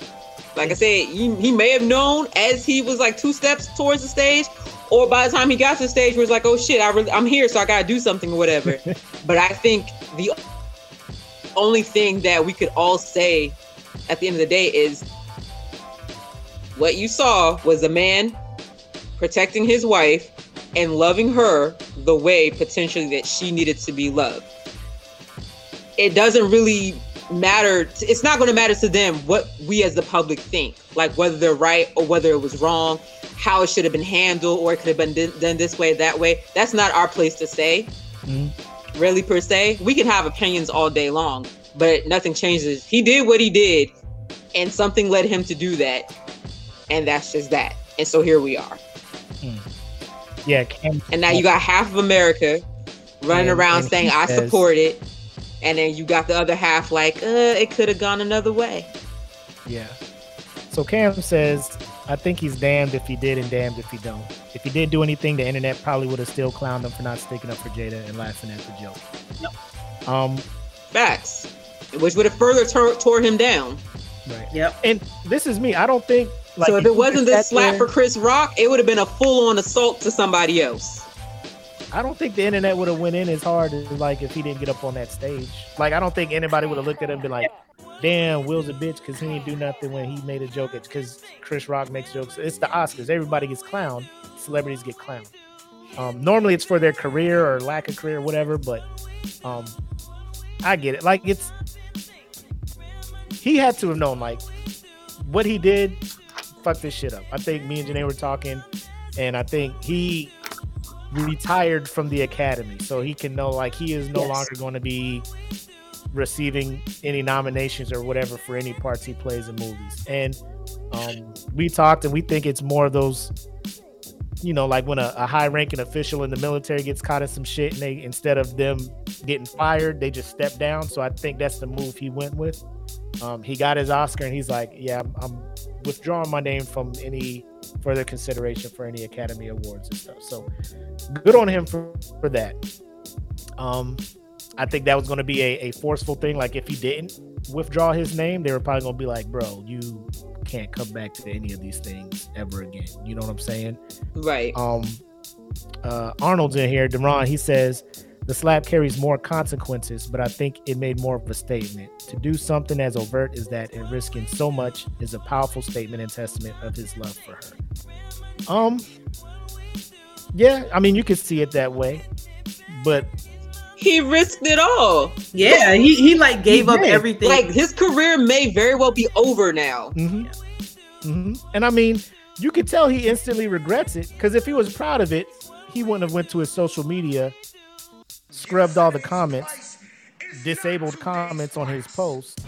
Like i said he, he may have known as he was like two steps towards the stage or by the time he got to the stage where it's like oh shit I really, i'm here so i gotta do something or whatever [laughs] but i think the only thing that we could all say at the end of the day is what you saw was a man protecting his wife and loving her the way potentially that she needed to be loved. It doesn't really matter. It's not going to matter to them what we as the public think, like whether they're right or whether it was wrong, how it should have been handled or it could have been done- done this way, that way. That's not our place to say Mhm. really per se. We can have opinions all day long, but nothing changes. He did what he did, and something led him to do that, and that's just that. And so here we are. yeah Cam, And now you got half of America running And- around and saying I says- support it, and then you got the other half like, uh, it could have gone another way. yeah so cam says i think he's damned if he did and damned if he don't if he did do anything the internet probably would have still clowned him for not sticking up for jada and laughing at the joke um Facts, which would have further tore, tore him down. right Yep. and this is me i don't think like so if he it wasn't this slap there- for Chris Rock, it would have been a full-on assault to somebody else. I don't think the internet would have went in as hard as like if he didn't get up on that stage. Like I don't think anybody would have looked at him and been like, "Damn, Will's a bitch" because he didn't do nothing when he made a joke. Because Chris Rock makes jokes. It's the Oscars. Everybody gets clowned. Celebrities get clowned. Um, normally it's for their career or lack of career, or whatever. But um, I get it. Like it's he had to have known like what he did. Fuck this shit up. I think me and Janae were talking, and I think he retired from the academy, so he can know like he is no Yes. longer going to be receiving any nominations or whatever for any parts he plays in movies. And um, we talked, and we think it's more of those, you know, like when a, a high-ranking official in the military gets caught in some shit, and they instead of them getting fired, they just step down. So I think that's the move he went with. Um, he got his Oscar, and he's like, "Yeah, I'm, I'm withdrawing my name from any further consideration for any Academy Awards and stuff." So good on him for, for that. Um, I think that was going to be a, a forceful thing. Like if he didn't withdraw his name, they were probably going to be like, "Bro, you can't come back to any of these things ever again." You know what I'm saying? Right. um uh Arnold's in here, Deron, he says the slap carries more consequences, but I think it made more of a statement. To do something as overt as that and risking so much is a powerful statement and testament of his love for her. Um yeah, I mean you could see it that way. But He risked it all. Yeah, he, he like gave up did. everything. Like his career may very well be over now. mhm. Mhm. and I mean you could tell he instantly regrets it because if he was proud of it, he wouldn't have went to his social media, scrubbed all the comments, disabled comments on his post,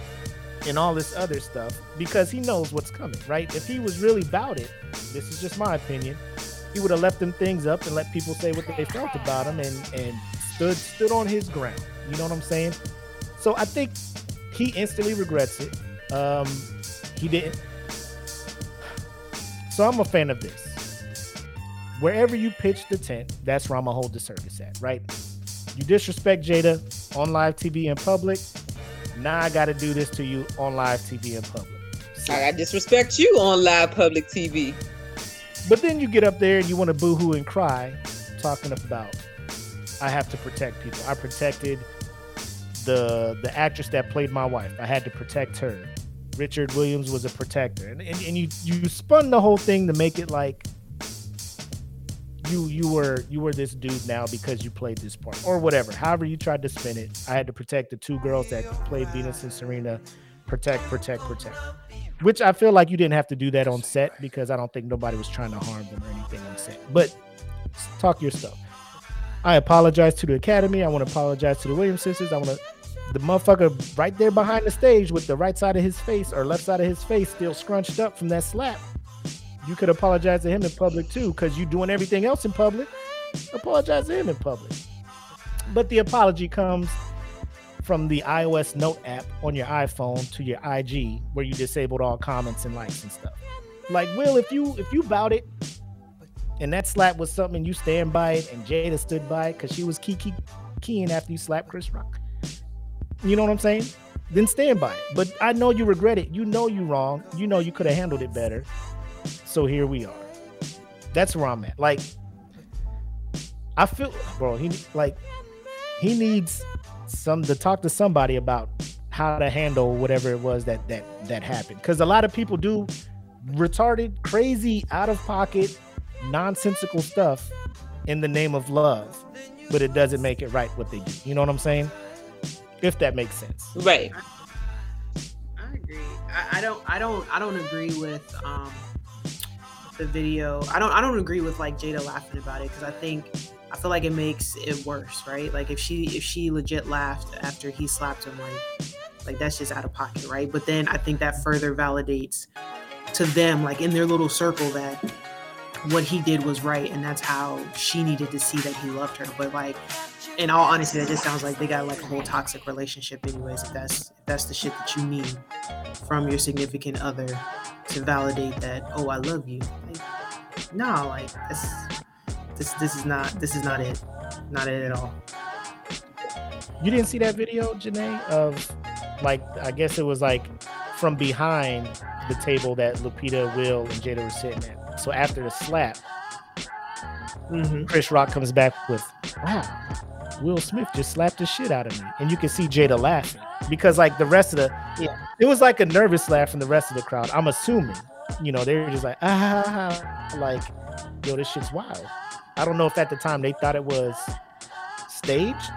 and all this other stuff because he knows what's coming, right? If he was really about it, this is just my opinion, he would have left them things up and let people say what they felt about him and and stood stood on his ground. You know what I'm saying? So I think he instantly regrets it. Um, he didn't. So I'm a fan of this. Wherever you pitch the tent, that's where I'm gonna hold the circus at, right? You disrespect Jada on live TV in public. Now I gotta do this to you on live TV in public. So- I disrespect you on live public TV. but then you get up there and you want to boohoo and cry, talking about I have to protect people. I protected the the actress that played my wife. I had to protect her. Richard Williams was a protector, and and, and you you spun the whole thing to make it like you you were you were this dude now because you played this part or whatever. However you tried to spin it, I had to protect the two girls that played Venus and Serena. Protect, protect, protect. Which I feel like you didn't have to do that on set because I don't think nobody was trying to harm them or anything on set. But talk your stuff. I apologize to the Academy. I want to apologize to the Williams sisters. I want to the motherfucker right there behind the stage with the right side of his face or left side of his face still scrunched up from that slap. You could apologize to him in public too, because you're doing everything else in public. Apologize to him in public. But the apology comes from the iOS Note app on your iPhone to your IG, where you disabled all comments and likes and stuff. Like, Will, if you if you bout it, and that slap was something you stand by it, and Jada stood by it because she was key, key keying after you slapped Chris Rock. You know what I'm saying? Then stand by it. But I know you regret it. You know you wrong. You know you could have handled it better. So here we are. That's where I'm at. Like, I feel, bro. He like he needs some to talk to somebody about how to handle whatever it was that that that happened. Because a lot of people do retarded, crazy, out of pocket, nonsensical stuff in the name of love, but it doesn't make it right what they do. You know what I'm saying? If that makes sense. Right. I agree. I, I don't. I don't. I don't agree with um the video. I don't. I don't agree with like Jada laughing about it because I think I feel like it makes it worse, right? Like if she if she legit laughed after he slapped him, like like that's just out of pocket, right? But then I think that further validates to them, like in their little circle, that what he did was right, and that's how she needed to see that he loved her. But like in all honesty, that just sounds like they got like a whole toxic relationship, anyways. If that's if that's the shit that you need from your significant other to validate that, oh, I love you. Like, no, like this, this, this is not, this is not it, not it at all. You didn't see that video, Janae, of like I guess it was like from behind the table that Lupita, Will, and Jada were sitting at. So after the slap, Mhm. Chris Rock comes back with, "Wow, Will Smith just slapped the shit out of me," and you can see Jada laughing because like the rest of the, Yeah. it was like a nervous laugh from the rest of the crowd. I'm assuming, you know, they were just like, ah, [laughs] like, yo, this shit's wild. I don't know if at the time they thought it was staged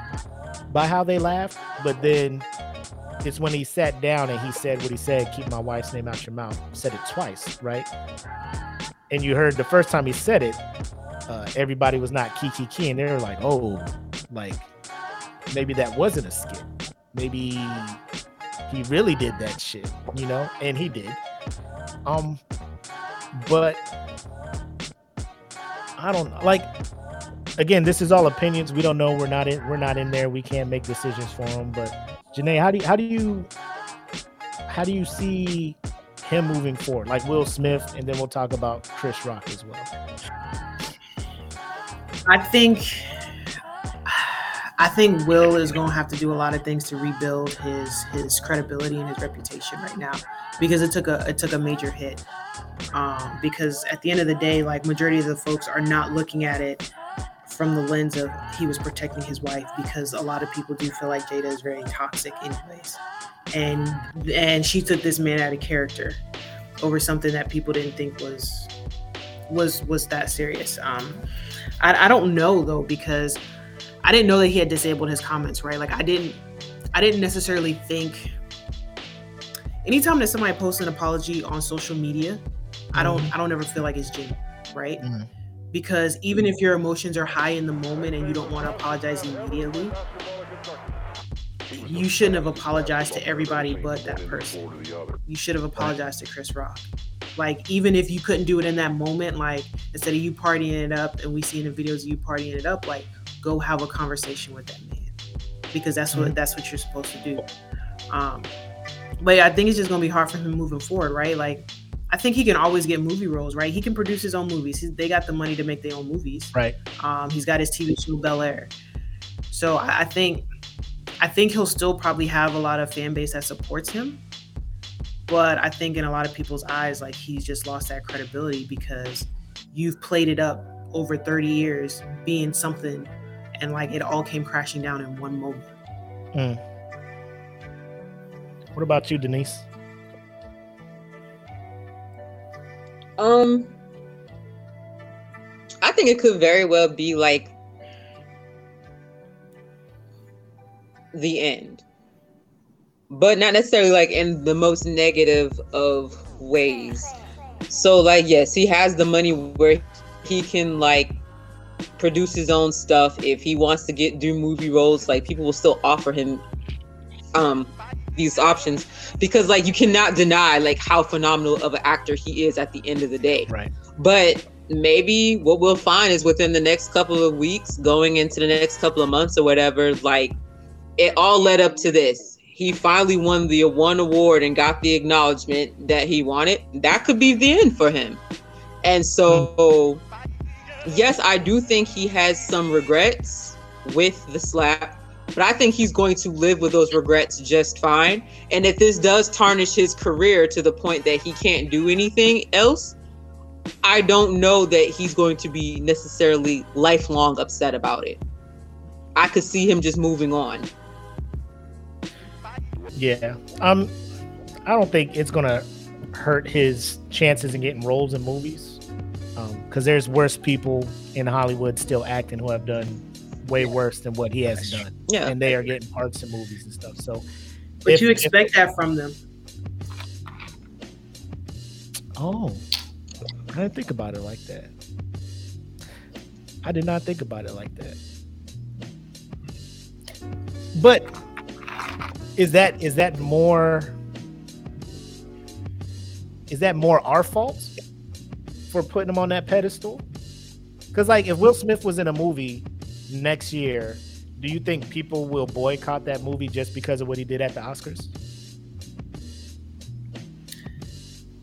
by how they laughed, but then it's when he sat down and he said what he said, keep my wife's name out your mouth. Said it twice, right? And you heard the first time he said it, uh, everybody was not kiki key, and they were like, oh, like maybe that wasn't a skit. Maybe he really did that shit, you know, and he did. Um, but I don't know. Like, again, this is all opinions. We don't know. We're not in. We're not in there. We can't make decisions for him. But Janae, how do you, how do you how do you see him moving forward? Like Will Smith, and then we'll talk about Chris Rock as well. I think I think Will is going to have to do a lot of things to rebuild his his credibility and his reputation right now because it took a it took a major hit. Um, because at the end of the day, like majority of the folks are not looking at it from the lens of he was protecting his wife because a lot of people do feel like Jada is very toxic anyways. And and she took this man out of character over something that people didn't think was was was that serious. Um I, I don't know though because I didn't know that he had disabled his comments, right? Like I didn't I didn't necessarily think anytime that somebody posts an apology on social media, I don't I don't ever feel like it's genuine, right? Mhm. Because even if your emotions are high in the moment and you don't want to apologize immediately, you shouldn't have apologized to everybody but that person. You should have apologized to Chris Rock. Like even if you couldn't do it in that moment, like instead of you partying it up and we see in the videos of you partying it up, like go have a conversation with that man. Because that's what that's what you're supposed to do. Um but yeah, I think it's just gonna be hard for him moving forward, right? Like I think he can always get movie roles, right? He can produce his own movies. He's, they got the money to make their own movies. Right. Um, he's got his TV show Bel Air. So I, I think I think he'll still probably have a lot of fan base that supports him. But I think in a lot of people's eyes, like he's just lost that credibility because you've played it up over 30 years being something and like it all came crashing down in one moment. What about you, Denise? Um, I think it could very well be like the end, but not necessarily like in the most negative of ways. So, like, yes, he has the money where he can like produce his own stuff. If he wants to get do movie roles, like people will still offer him um these options because like you cannot deny like how phenomenal of an actor he is at the end of the day Right. but maybe what we'll find is within the next couple of weeks going into the next couple of months or whatever like it all led up to this he finally won the one award and got the acknowledgement that he wanted that could be the end for him and so yes i do think he has some regrets with the slap but I think he's going to live with those regrets just fine. And if this does tarnish his career to the point that he can't do anything else, I don't know that he's going to be necessarily lifelong upset about it. I could see him just moving on. Yeah. Um, I don't think it's gonna hurt his chances in getting roles in movies. Um, because there's worse people in Hollywood still acting who have done way worse than what he has done, Yeah. and they are getting parts in movies and stuff. So, But if- you if- expect that from them. Oh, I didn't think about it like that. I did not think about it like that. But is that is that more is that more our fault for putting him on that pedestal? Because like if Will Smith was in a movie next year, do you think people will boycott that movie just because of what he did at the Oscars?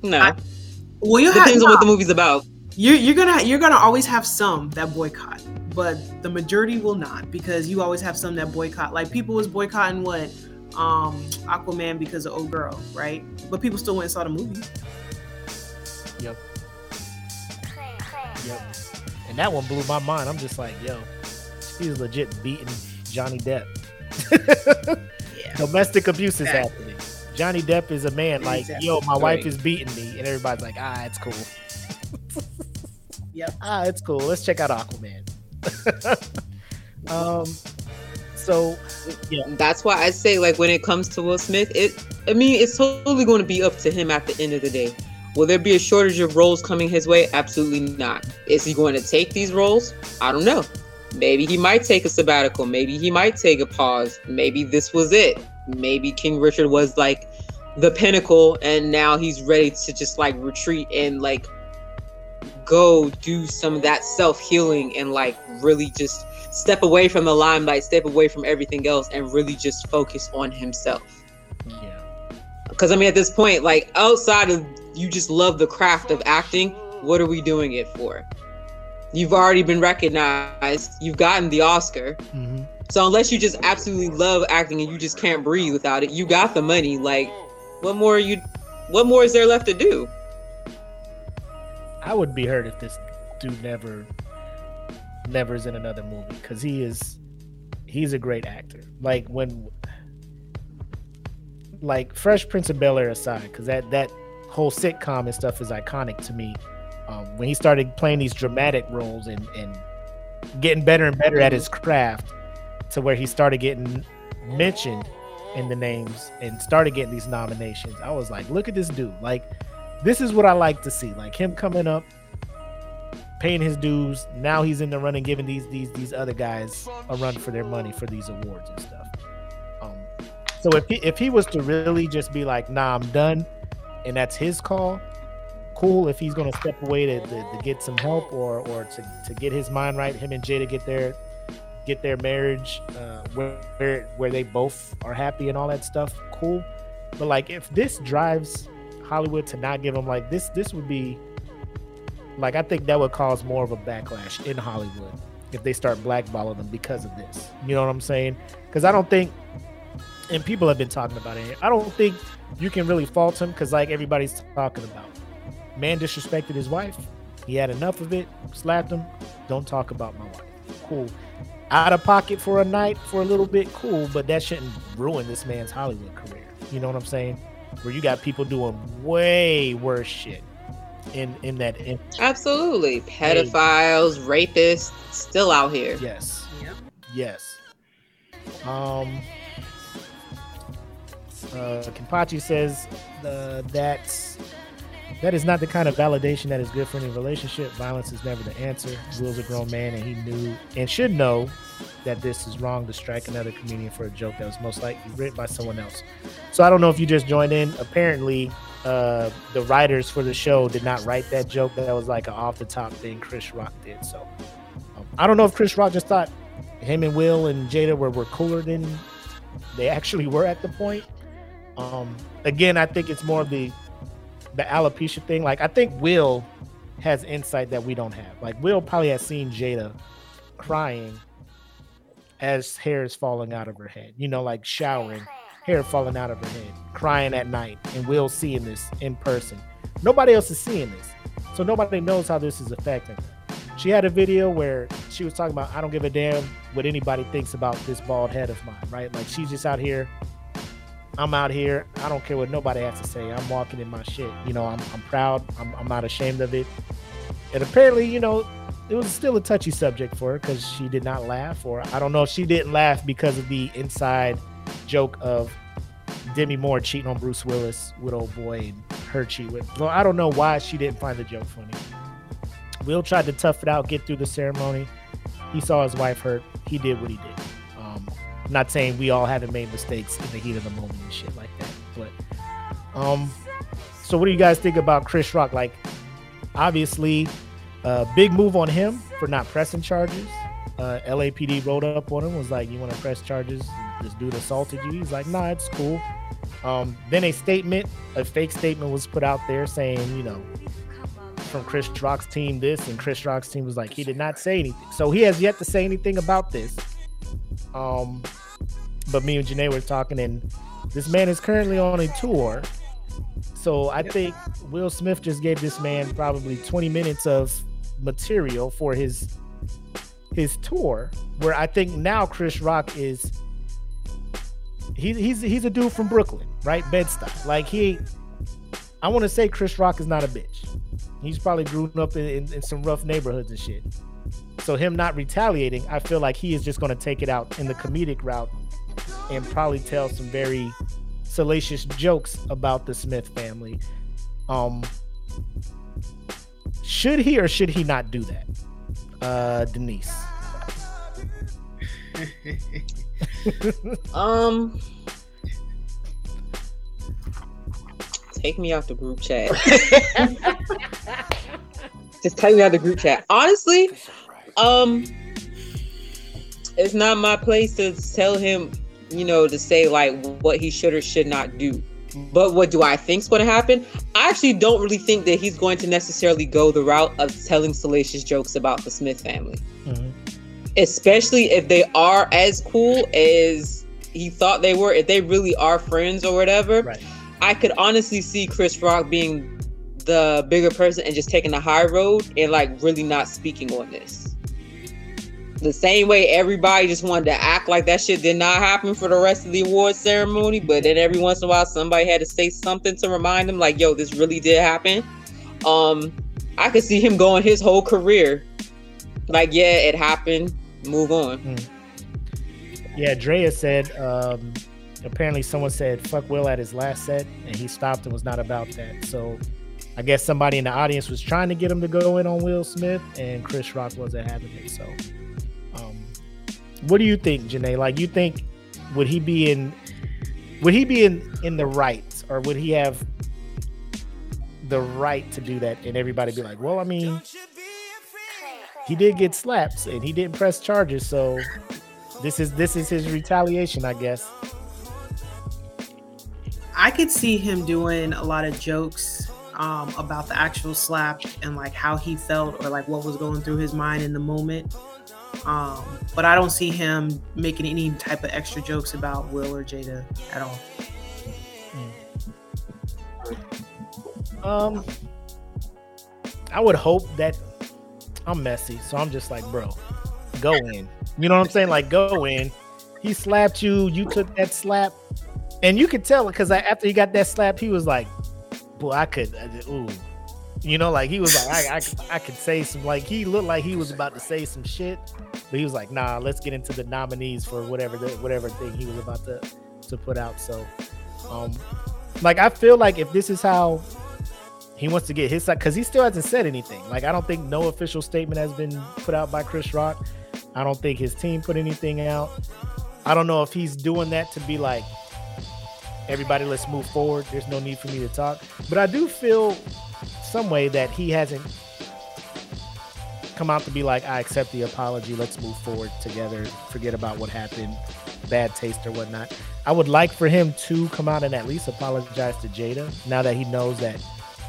No. I- Well, you have Depends on what the movie's about. you're you're gonna you're gonna always have some that boycott, but the majority will not because you always have some that boycott. Like people was boycotting what um Aquaman because of old girl, right? But people still went and saw the movie. Yep. Yep. And that one blew my mind. I'm just like, yo, he's legit beating Johnny Depp. [laughs] Yeah. Domestic abuse is Exactly. happening. Johnny Depp is a man like, Exactly. yo, my wife is beating me, and everybody's like, ah, it's cool. [laughs] Yep. ah, it's cool. Let's check out Aquaman. [laughs] um, so yeah, That's why I say, like, when it comes to Will Smith, it. I mean, it's totally going to be up to him at the end of the day. Will there be a shortage of roles coming his way? Absolutely not. Is he going to take these roles? I don't know. Maybe he might take a sabbatical. Maybe he might take a pause. Maybe this was it. Maybe King Richard was like the pinnacle, and now he's ready to just like retreat and like go do some of that self healing and like really just step away from the limelight, step away from everything else, and really just focus on himself. yeah, Because I mean, at this point, like outside of you just love the craft of acting, what are we doing it for? You've already been recognized, you've gotten the Oscar. hmm So unless you just absolutely love acting and you just can't breathe without it, you got the money. Like, what more are you? What more is there left to do? I would be hurt if this dude never, never is in another movie because he is, he's a great actor. Like when, like Fresh Prince of Bel Air aside, because that that whole sitcom and stuff is iconic to me. Um, when he started playing these dramatic roles and and getting better and better at his craft, to where he started getting mentioned in the names and started getting these nominations, I was like, look at this dude, like this is what I like to see. Like him coming up, paying his dues. Now he's in the running, giving these these these other guys a run for their money for these awards and stuff. Um, so if he if he was to really just be like, nah, I'm done, and that's his call, cool. If he's gonna step away to, to, to get some help or or to, to get his mind right, him and Jada get their get their marriage uh, where where they both are happy and all that stuff, cool. But like if this drives Hollywood to not give him like this, this would be like I think that would cause more of a backlash in Hollywood if they start blackballing them because of this. You know what I'm saying? Because I don't think, and people have been talking about it. I don't think you can really fault him because like everybody's talking about, man disrespected his wife. He had enough of it. Slapped him. Don't talk about my wife. Cool. Out of pocket for a night for a little bit. Cool, but that shouldn't ruin this man's Hollywood career. You know what I'm saying? Where you got people doing way worse shit in in that in, Absolutely, pedophiles, rapists, still out here. yes. Yep. yes. Um uh Kimpachi says uh, that's that is not the kind of validation that is good for any relationship. Violence is never the answer. Will's a grown man and he knew and should know that this is wrong to strike another comedian for a joke that was most likely written by someone else. So i don't know if you just joined in. Apparently uh the writers for the show did not write that joke. That was like an off the top thing chris rock did so um, i don't know if chris rock just thought him and will and jada were, were cooler than they actually were at the point. Um again i think it's more of the the alopecia thing. Like i think will has insight that we don't have. Like will probably has seen jada crying as hair is falling out of her head you know like showering hair falling out of her head crying at night and will seeing this in person nobody else is seeing this so nobody knows how this is affecting her she had a video where she was talking about i don't give a damn what anybody thinks about this bald head of mine right like she's just out here I'm out here. I don't care what nobody has to say. I'm walking in my shit. You know, I'm, I'm proud. I'm, I'm not ashamed of it. And apparently, you know, it was still a touchy subject for her because she did not laugh, or I don't know if she didn't laugh because of the inside joke of Demi Moore cheating on Bruce Willis with old boy and her cheat with. Well, I don't know why she didn't find the joke funny. Will tried to tough it out, get through the ceremony. He saw his wife hurt. He did what he did. Um, not saying we all haven't made mistakes in the heat of the moment and shit like that, but um, so what do you guys think about Chris Rock? Like, obviously, uh, big move on him for not pressing charges. Uh, LAPD rolled up on him, was like, "You want to press charges? This dude assaulted you." He's like, "Nah, it's cool." Um, then a statement, a fake statement, was put out there saying, you know, from Chris Rock's team this, and Chris Rock's team was like, he did not say anything. So he has yet to say anything about this. Um, but me and Janae were talking, and this man is currently on a tour. So I think Will Smith just gave this man probably 20 minutes of material for his his tour. Where I think now Chris Rock is he, he's he's a dude from Brooklyn, right? Bed. Like he, I want to say Chris Rock is not a bitch. He's probably grew up in, in, in some rough neighborhoods and shit. So him not retaliating, I feel like he is just going to take it out in the comedic route and probably tell some very salacious jokes about the Smith family. Um, should he or should he not do that? Uh, Denise. [laughs] [laughs] Um, take me out the group chat. [laughs] Just take me out the group chat. Honestly, um, it's not my place to tell him, you know, to say like what he should or should not do. But what do I think's going to happen? I actually don't really think that he's going to necessarily go the route of telling salacious jokes about the Smith family, Mhm. Especially if they are as cool as he thought they were. If they really are friends or whatever, Right. I could honestly see Chris Rock being the bigger person and just taking the high road and like really not speaking on this. The same way everybody just wanted to act like that shit did not happen for the rest of the award ceremony, but then every once in a while somebody had to say something to remind them, like, yo, this really did happen. Um, I could see him going his whole career. Like, yeah, it happened. Move on. Yeah, Drea said um, apparently someone said fuck Will at his last set and he stopped and was not about that. So I guess somebody in the audience was trying to get him to go in on Will Smith and Chris Rock wasn't having it. So um, what do you think, Janae? Like you think would he be in would he be in in the right or would he have the right to do that and everybody be like, well, I mean, he did get slaps and he didn't press charges, so this is this is his retaliation, I guess. I could see him doing a lot of jokes um, about the actual slap and like how he felt or like what was going through his mind in the moment. Um, but I don't see him making any type of extra jokes about Will or Jada at all. Um, I would hope that I'm messy, so I'm just like, bro, go in. You know what I'm saying? Like, go in. He slapped you. You took that slap, and you could tell because after he got that slap, he was like, "Boy, I could, I ooh." You know, like he was like, I, I, could- I could say some, like he looked like he was about to say some shit, but he was like, nah, let's get into the nominees for whatever the whatever thing he was about to to put out. So, um, like I feel like if this is how he wants to get his side because he still hasn't said anything. Like I don't think no official statement has been put out by Chris Rock. I don't think his team put anything out. I don't know if he's doing that to be like everybody let's move forward. There's no need for me to talk. But I do feel some way that he hasn't come out to be like I accept the apology. Let's move forward together. Forget about what happened, bad taste or whatnot. I would like for him to come out and at least apologize to Jada now that he knows that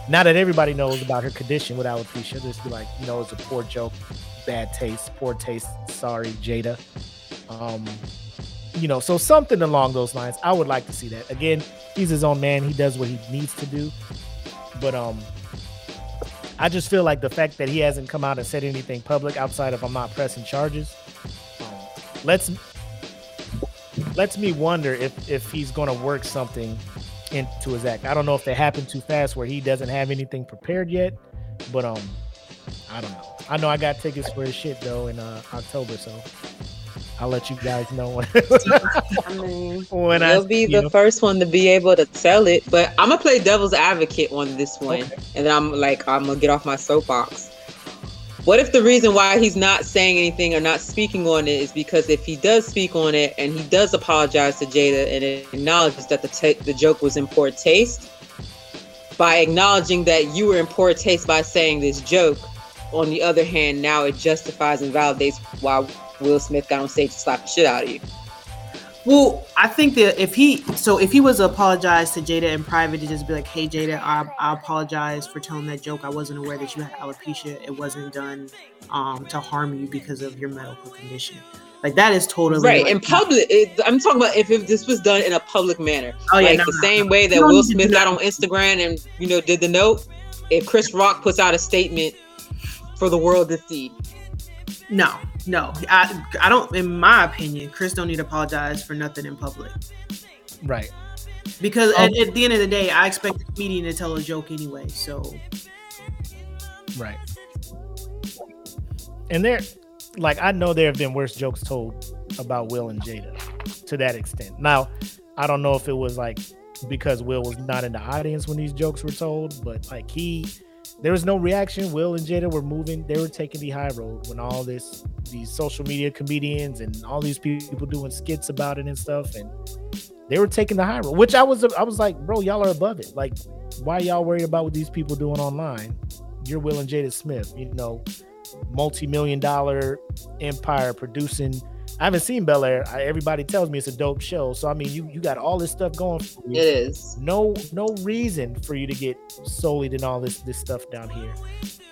now that everybody knows about her condition with alopecia, just be like, you know, it's a poor joke, bad taste, poor taste. Sorry, Jada. Um, you know, so something along those lines. I would like to see that. Again, he's his own man. He does what he needs to do. But um, I just feel like the fact that he hasn't come out and said anything public outside of I'm not pressing charges, um, let's lets me wonder if if he's going to work something into his act. I don't know if it happened too fast where he doesn't have anything prepared yet, but um, I don't know. I know I got tickets for his shit though in uh, October, so I'll let you guys know when, [laughs] I mean, when I You'll be the know. first one to be able to tell it, but I'm gonna play devil's advocate on this one, Okay. and then I'm like, I'm gonna get off my soapbox. What if the reason why he's not saying anything or not speaking on it is because if he does speak on it and he does apologize to Jada and acknowledges that the ta- the joke was in poor taste, by acknowledging that you were in poor taste by saying this joke, on the other hand, now it justifies and validates why Will Smith got on stage to slap the shit out of you. Well, I think that if he so if he was to apologize to Jada in private to just be like, "Hey Jada, I, I apologize for telling that joke. I wasn't aware that you had alopecia. It wasn't done um, to harm you because of your medical condition." Like that is totally right like- in public it, i'm talking about if, if this was done in a public manner Oh, yeah, like no, the no, same no. way that will smith got on instagram and you know did the note if chris rock puts out a statement for the world to see. No, no, I, I don't. In my opinion, Chris don't need to apologize for nothing in public Right. because Um, at, at the end of the day, I expect the comedian to tell a joke anyway. So Right. And there, like, I know there have been worse jokes told about Will and Jada to that extent. Now, I don't know if it was like because Will was not in the audience when these jokes were told, but like he, there was no reaction. Will and Jada were moving; they were taking the high road when all this, these social media comedians and all these people doing skits about it and stuff, and they were taking the high road. Which I was, I was like, bro, y'all are above it. Like, why y'all worried about what these people doing online? You're Will and Jada Smith, you know, multi-million dollar empire producing. I haven't seen Bel Air. Everybody tells me it's a dope show. So I mean, you you got all this stuff going. For you. It is. No no reason for you to get sullied and all this this stuff down here.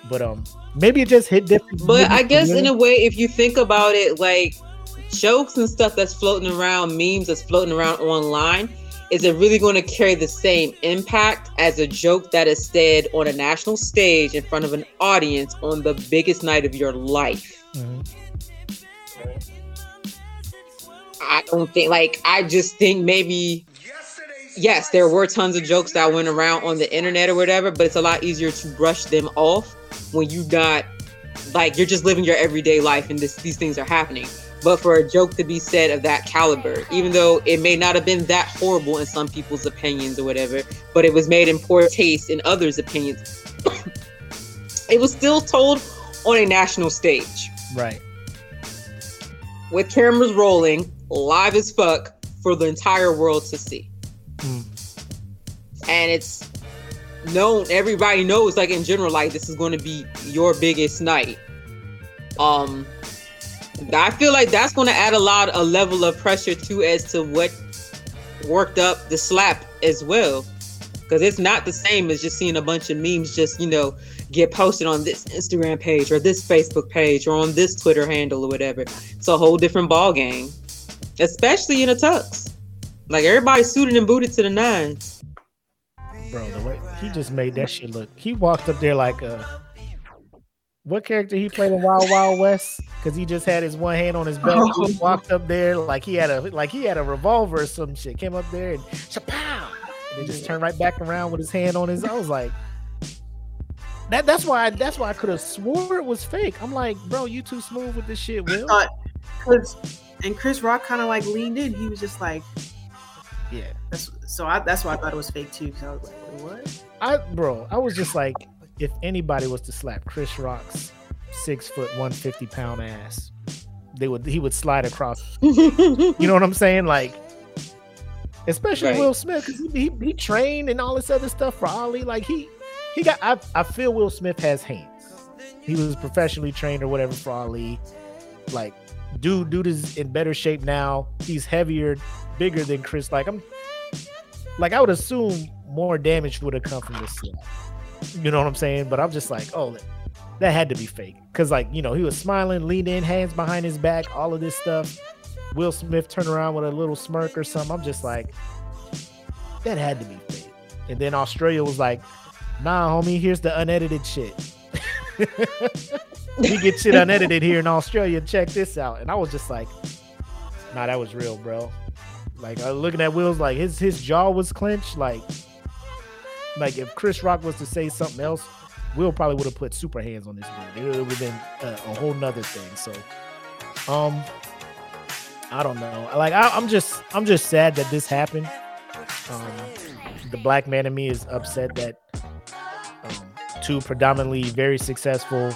But um, maybe it just hit different. But I guess in a way, if you think about it, like jokes and stuff that's floating around, memes that's floating around online, is it really going to carry the same impact as a joke that is said on a national stage in front of an audience on the biggest night of your life? Mhm. I don't think, like, I just think maybe, yes, there were tons of jokes that went around on the internet or whatever, but it's a lot easier to brush them off when you not, like, you're just living your everyday life and this, these things are happening. But for a joke to be said of that caliber, even though it may not have been that horrible in some people's opinions or whatever, but it was made in poor taste in others' opinions, [coughs] it was still told on a national stage Right. With cameras rolling, live as fuck for the entire world to see. Mm. And it's known, everybody knows, like in general, like this is going to be your biggest night. Um, I feel like that's going to add a lot, a level of pressure too, as to what worked up the slap as well. Because it's not the same as just seeing a bunch of memes just, you know, get posted on this Instagram page or this Facebook page or on this Twitter handle or whatever. It's a whole different ball game, especially in a tux. Like everybody's suited and booted to the nines. bro. The way he just made that shit look. He walked up there like a what character he played in Wild Wild West? Because he just had his one hand on his belt. He walked up there like he had a like he had a revolver or some shit. Came up there and chapow, and then just turned right back around with his hand on his. I was like, that. That's why. that's why I could have swore it was fake. I'm like, bro, you too smooth with this shit, Will. thought, cause, and Chris Rock kind of like leaned in. He was just like, Yeah, that's, so I, that's why I thought it was fake too. Cause I was like, what? I bro, I was just like, if anybody was to slap Chris Rock's six foot, one fifty pound ass, they would he would slide across. [laughs] You know what I'm saying? Like, especially Right. Will Smith, because he, he he trained and all this other stuff for Ali. Like he he got. I I feel Will Smith has hands. He was professionally trained or whatever for Ali. Like, dude, dude is in better shape now. He's heavier, bigger than Chris. Like I'm, like I would assume more damage would have come from this slap. You know what I'm saying? But I'm just like, oh, that, that had to be fake. Cause like, you know, he was smiling, leaned in, hands behind his back, all of this stuff. Will Smith turned around with a little smirk or something. I'm just like, that had to be fake. And then Australia was like, nah, homie, here's the unedited shit. [laughs] we get shit unedited here in Australia. Check this out. And I was just like, nah, that was real, bro. Like uh, looking at Will's, like his his jaw was clenched. Like, like if Chris Rock was to say something else, Will probably would have put super hands on this dude. It would have been a, a whole nother thing. So, um, I don't know. Like I, I'm just I'm just sad that this happened. Um, the black man in me is upset that um, two predominantly very successful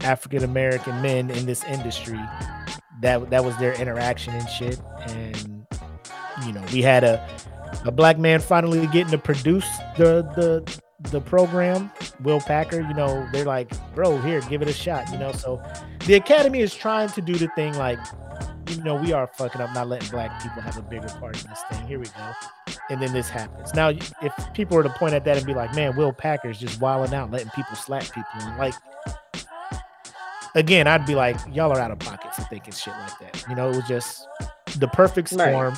African American men in this industry that that was their interaction and shit. And you know, we had a a black man finally getting to produce the the the program. Will Packer, you know, they're like, bro, here, give it a shot. You know, so the Academy is trying to do the thing like, you know, we are fucking up, not letting black people have a bigger part in this thing. Here we go. And then this happens. Now, if people were to point at that and be like, man, Will Packer's just wilding out, letting people slap people, and like, again, I'd be like, y'all are out of pocket for thinking shit like that. You know, it was just the perfect Right. storm.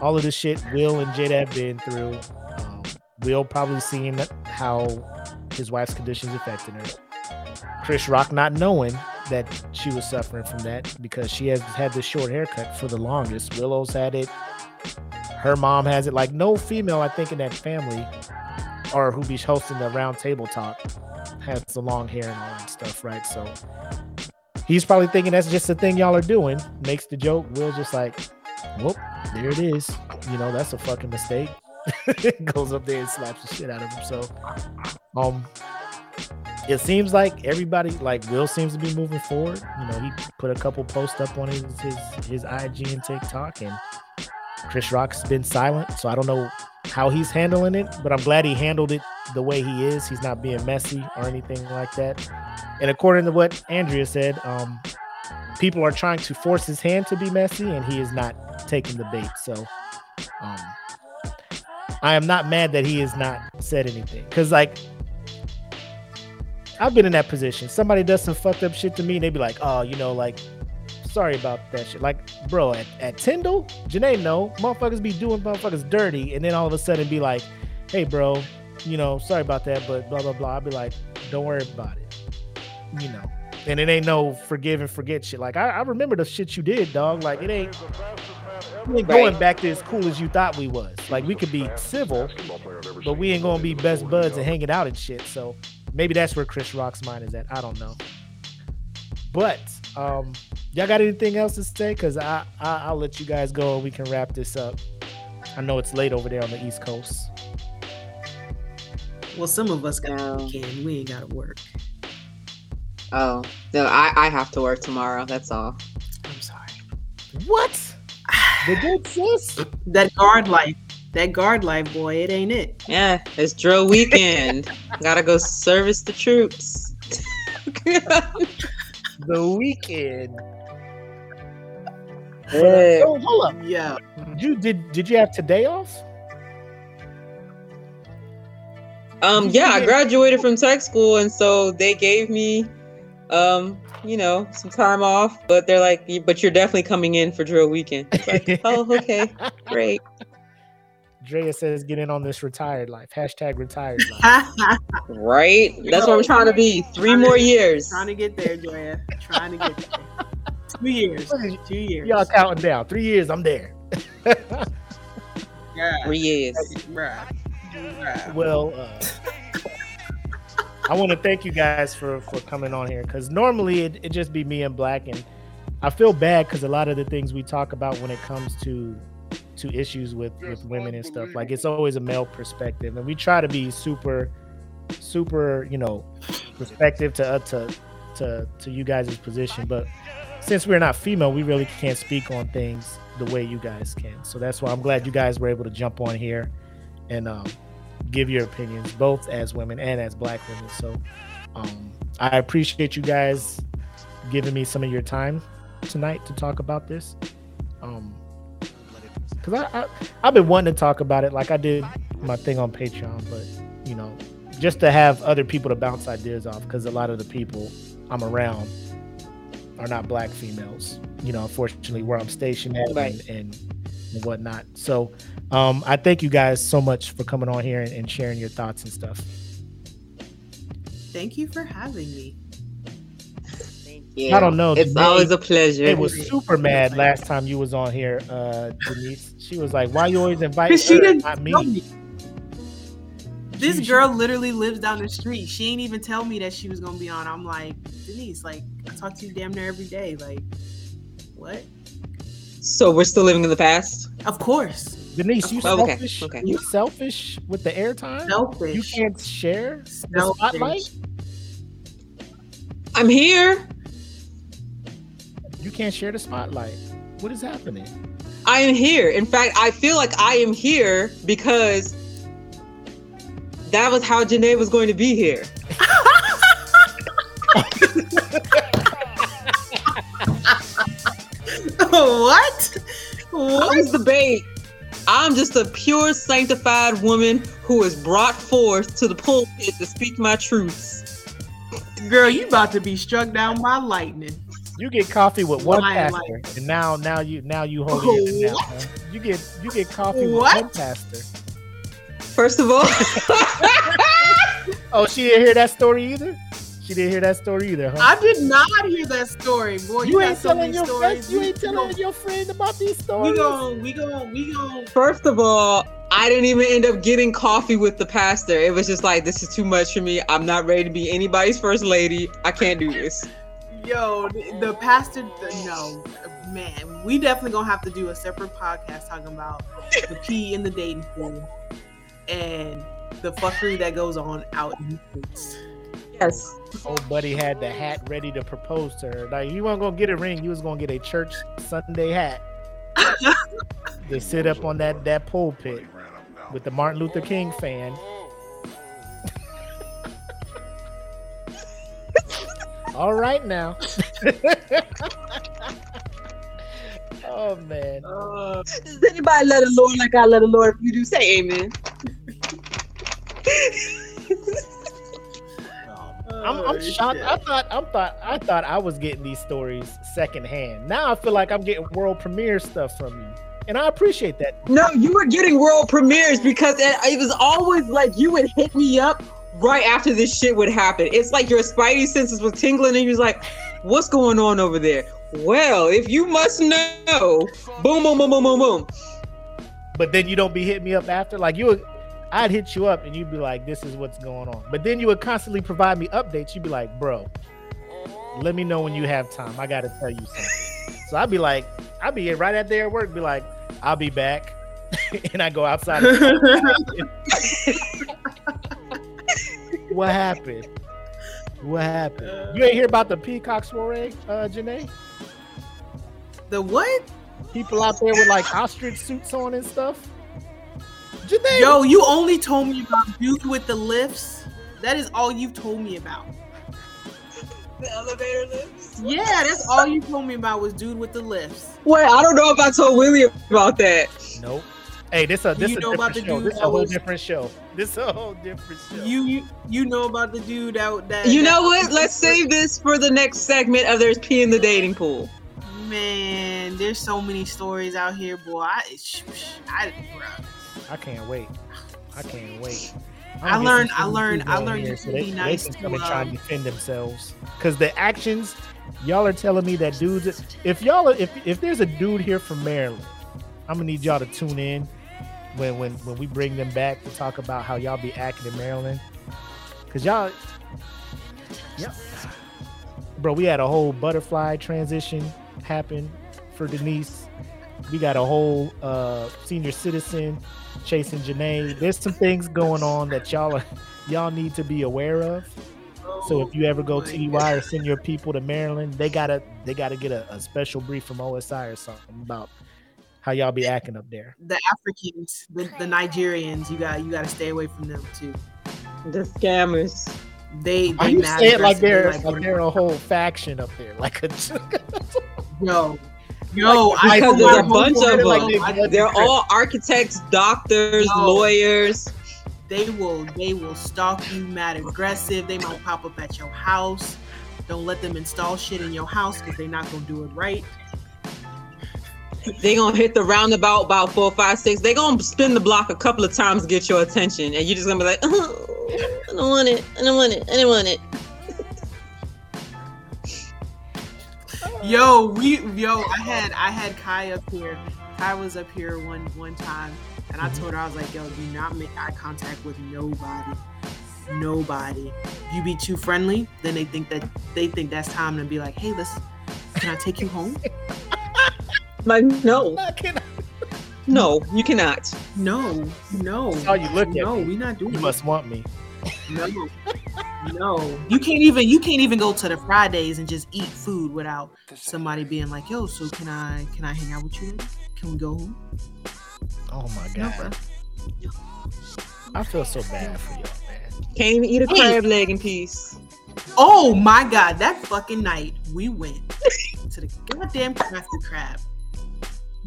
All of this shit Will and Jada have been through. Um, Will probably seeing how his wife's conditions affecting her. Chris Rock not knowing that she was suffering from that because she has had this short haircut for the longest. Willow's had it. Her mom has it. Like no female, I think, in that family or who be hosting the round table talk has the long hair and all that stuff, right? So he's probably thinking that's just the thing y'all are doing. Makes the joke. Will's just like, whoop, there it is. You know, that's a fucking mistake. [laughs] Goes up there and slaps the shit out of him. So, um, it seems like everybody, like Will, seems to be moving forward. You know, he put a couple posts up on his his his IG and TikTok, and Chris Rock's been silent. So I don't know how he's handling it, but I'm glad he handled it the way he is. He's not being messy or anything like that. And according to what Andrea said, um, people are trying to force his hand to be messy, and he is not taking the bait. So, um, I am not mad that he has not said anything because, like, I've been in that position. Somebody does some fucked up shit to me, and they be like, "Oh, you know, like, sorry about that shit." Like, bro, at, at Tyndall, Janae, no, motherfuckers be doing motherfuckers dirty, and then all of a sudden be like, "Hey, bro, you know, sorry about that, but blah blah blah." I'd be like, "Don't worry about it," you know. And it ain't no forgive and forget shit. Like I, I remember the shit you did, dog. Like it ain't, we ain't going back to as cool as you thought we was. Like we could be civil, but we ain't gonna be best buds and hanging out and shit. So maybe that's where Chris Rock's mind is at. I don't know. But um, y'all got anything else to say? Cause I, I I'll let you guys go and we can wrap this up. I know it's late over there on the East Coast. Well, some of us got No. the weekend. We ain't got to work. Oh no, I I have to work tomorrow. That's all. I'm sorry. What? [sighs] The good sis? That guard life, that guard life, boy, it ain't it. Yeah, it's drill weekend. Gotta go service the troops. [laughs] The weekend. [laughs] Yeah. Oh, hold up. Yeah. You did did you have today off? Um, yeah, I graduated from tech school, and so they gave me, um, you know, some time off. But they're like, "But you're definitely coming in for drill weekend." Like, [laughs] oh, okay, great. Drea says get in on this retired life. Hashtag retired [laughs] life. Right? That's what I'm trying to be. Three more years. Trying to get there, Joya. Trying to get there. [laughs] Two years. Two years. Y'all counting down. Three years, I'm there. [laughs] Yeah. Three years. Bruh. Bruh. Well, uh, I want to thank you guys for for coming on here because normally it it just be me and Black, and I feel bad because a lot of the things we talk about when it comes to to issues with with women and stuff like it's always a male perspective, and we try to be super super you know perspective to uh, to to to you guys' position, but since we're not female, we really can't speak on things the way you guys can. So that's why I'm glad you guys were able to jump on here and um, give your opinions, both as women and as black women. So um, I appreciate you guys giving me some of your time tonight to talk about this. Um, Cause I, I I've been wanting to talk about it, like I did my thing on Patreon, but you know, just to have other people to bounce ideas off, because a lot of the people I'm around are not black females. You know, unfortunately, where I'm stationed at Right. and, and and whatnot. So, um, I thank you guys so much for coming on here and, and sharing your thoughts and stuff. Thank you for having me. Yeah. I don't know. It's Janae- always a pleasure. It was super mad last time you was on here, uh, Denise. She was like, "Why you always invite Cause she her, didn't not me?" me. This She- she- girl literally lives down the street. She ain't even tell me that she was gonna be on. I'm like, Denise, like I talk to you damn near every day. Like, what? so we're still living in the past. Of course. Denise, you Oh, selfish. okay. You selfish with the airtime. Selfish. You can't share the spotlight. I'm here. You can't share the spotlight. What is happening? I am here. In fact, I feel like I am here because that was how Janae was going to be here. [laughs] what? What? was the bait. I'm just a pure sanctified woman who is brought forth to the pulpit to speak my truths. Girl, you about to be struck down by lightning. You get coffee with one Why, pastor, like- and now now you now you holding it down. What? huh? You get you get coffee What? with one pastor. First of all, [laughs] Oh, she didn't hear that story either. She didn't hear that story either, huh? I did not hear that story, boy. You, you got ain't so telling many your stories. friends. You ain't we telling gon- your friend about these stories. We stories. gon' we gon' we gon' First of all, I didn't even end up getting coffee with the pastor. It was just like, this is too much for me. I'm not ready to be anybody's first lady. I can't do this. Yo, the, the pastor, the, no, man, we definitely gonna have to do a separate podcast talking about the pee in the dating pool and the fuckery that goes on out in the streets. Yes. Old buddy had the hat ready to propose to her. Like you weren't gonna get a ring, you was gonna get a church Sunday hat [laughs] to sit up on that that pulpit with the Martin Luther King fan. [laughs] All right now. [laughs] oh man. Uh, Does anybody love the Lord like I love the Lord? If you do, say amen. [laughs] I'm, I'm oh, shocked. shit. I thought I thought I thought I was getting these stories secondhand. Now I feel like I'm getting world premiere stuff from you, and I appreciate that. No, you were getting world premieres because it, it was always like you would hit me up right after this shit would happen. It's like your spidey senses was tingling and you was like, what's going on over there? Well, if you must know, boom, boom, boom, boom, boom, boom. But then you don't be hitting me up after. Like you, would, I'd hit you up and you'd be like, "This is what's going on." But then you would constantly provide me updates. You'd be like, "Bro, let me know when you have time. I got to tell you something." So I'd be like, I'd be right out there at work, be like, "I'll be back," [laughs] and I go outside. [laughs] [laughs] what happened? What happened? You ain't hear about the peacock soiree, uh, Janae? the what? People out there with like ostrich suits on and stuff. Janae, Yo, you only told me about dude with the lifts. That is all you've told me about. The elevator lifts. Yeah, that's all you told me about was dude with the lifts. Wait, I don't know if I told Willie about that. Nope. Hey, this a this you a know about different the show. This a whole was- different show. This a whole different show. You you you know about the dude that that You know what? Let's save this for the next segment of There's Pee in the Dating Pool. Man, there's so many stories out here, boy. I, sh- sh- I. I can't wait. I [sighs] can't wait. I I'm learned- I some learned- I on learned here you so can they, be they nice can to, come and try and um, defend themselves. Because the actions, y'all are telling me that dudes. If y'all, are, if if there's a dude here from Maryland, I'm gonna need y'all to tune in when when when we bring them back to talk about how y'all be acting in Maryland. Cause y'all, yeah, bro, we had a whole butterfly transition happen for Denise. We got a whole uh senior citizen chasing Janae. There's some things going on that y'all are y'all need to be aware of. So if you ever go to TDY or send your people to Maryland, they gotta they gotta get a, a special brief from OSI or something about how y'all be acting up there. the Africans, the, the Nigerians, you got you got to stay away from them too. The scammers. They Why they you mad say it like they're They like they're a whole faction up there, [laughs] like a yo yo. Like, I because know there's a bunch homeboy, of like, them. They're all architects, doctors, No. lawyers. they will they will stalk you mad aggressive they might pop up at your house don't let them install shit in your house because they're not gonna do it right They gonna hit the roundabout about four, five, six. They gonna spin the block a couple of times to get your attention, and you're just gonna be like, [laughs] oh, I don't want it, I don't want it, I don't want it. yo we yo i had i had kai up here. Kai was up here one one time and i mm-hmm. told her i was like yo do not make eye contact with nobody. Nobody. You be too friendly then they think that they think that's time to be like hey let's can i take you home [laughs] Like, no, [laughs] no, you cannot. no no That's how you look at no me. we not doing You it. must want me. No, no, you can't even you can't even go to the Fridays and just eat food without somebody being like, "Yo, so can I can I hang out with you? Can we go home?" Oh my god. bro. I feel so bad for y'all, man. Can't even eat a crab leg in peace. Oh my god, that fucking night we went to the goddamn crafty crab.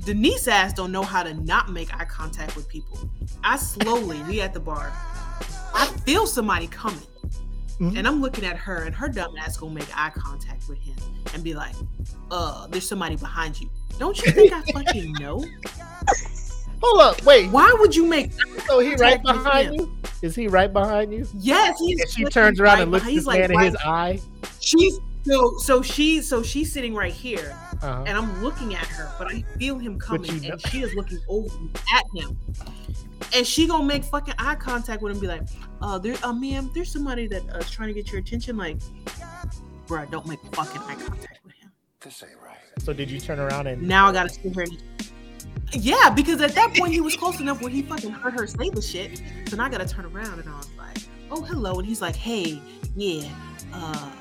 Denise ass don't know how to not make eye contact with people. I slowly, we at the bar. I feel somebody coming. Mhm. And I'm looking at her, and her dumb ass gonna make eye contact with him and be like, uh, there's somebody behind you. Don't you think I [laughs] fucking know? Hold up, wait. Why would you make So he right behind you? Is he right behind you? Yes, he's. And she turns around right and looks this man in his eye. She's so so she so she's sitting right here, Uh-huh. and I'm looking at her, but I feel him coming, you know- and she is looking over at him, and she gonna make fucking eye contact with him, and be like, "Uh, there, uh, ma'am, there's somebody that uh, is trying to get your attention." Like, bruh, don't make fucking eye contact with him. This ain't right. So did you turn around and Now I gotta sit here. And... Yeah, because at that point he was close enough where he fucking heard her say the shit. So now I gotta turn around, and I was like, "Oh, hello," and he's like, "Hey, yeah, uh."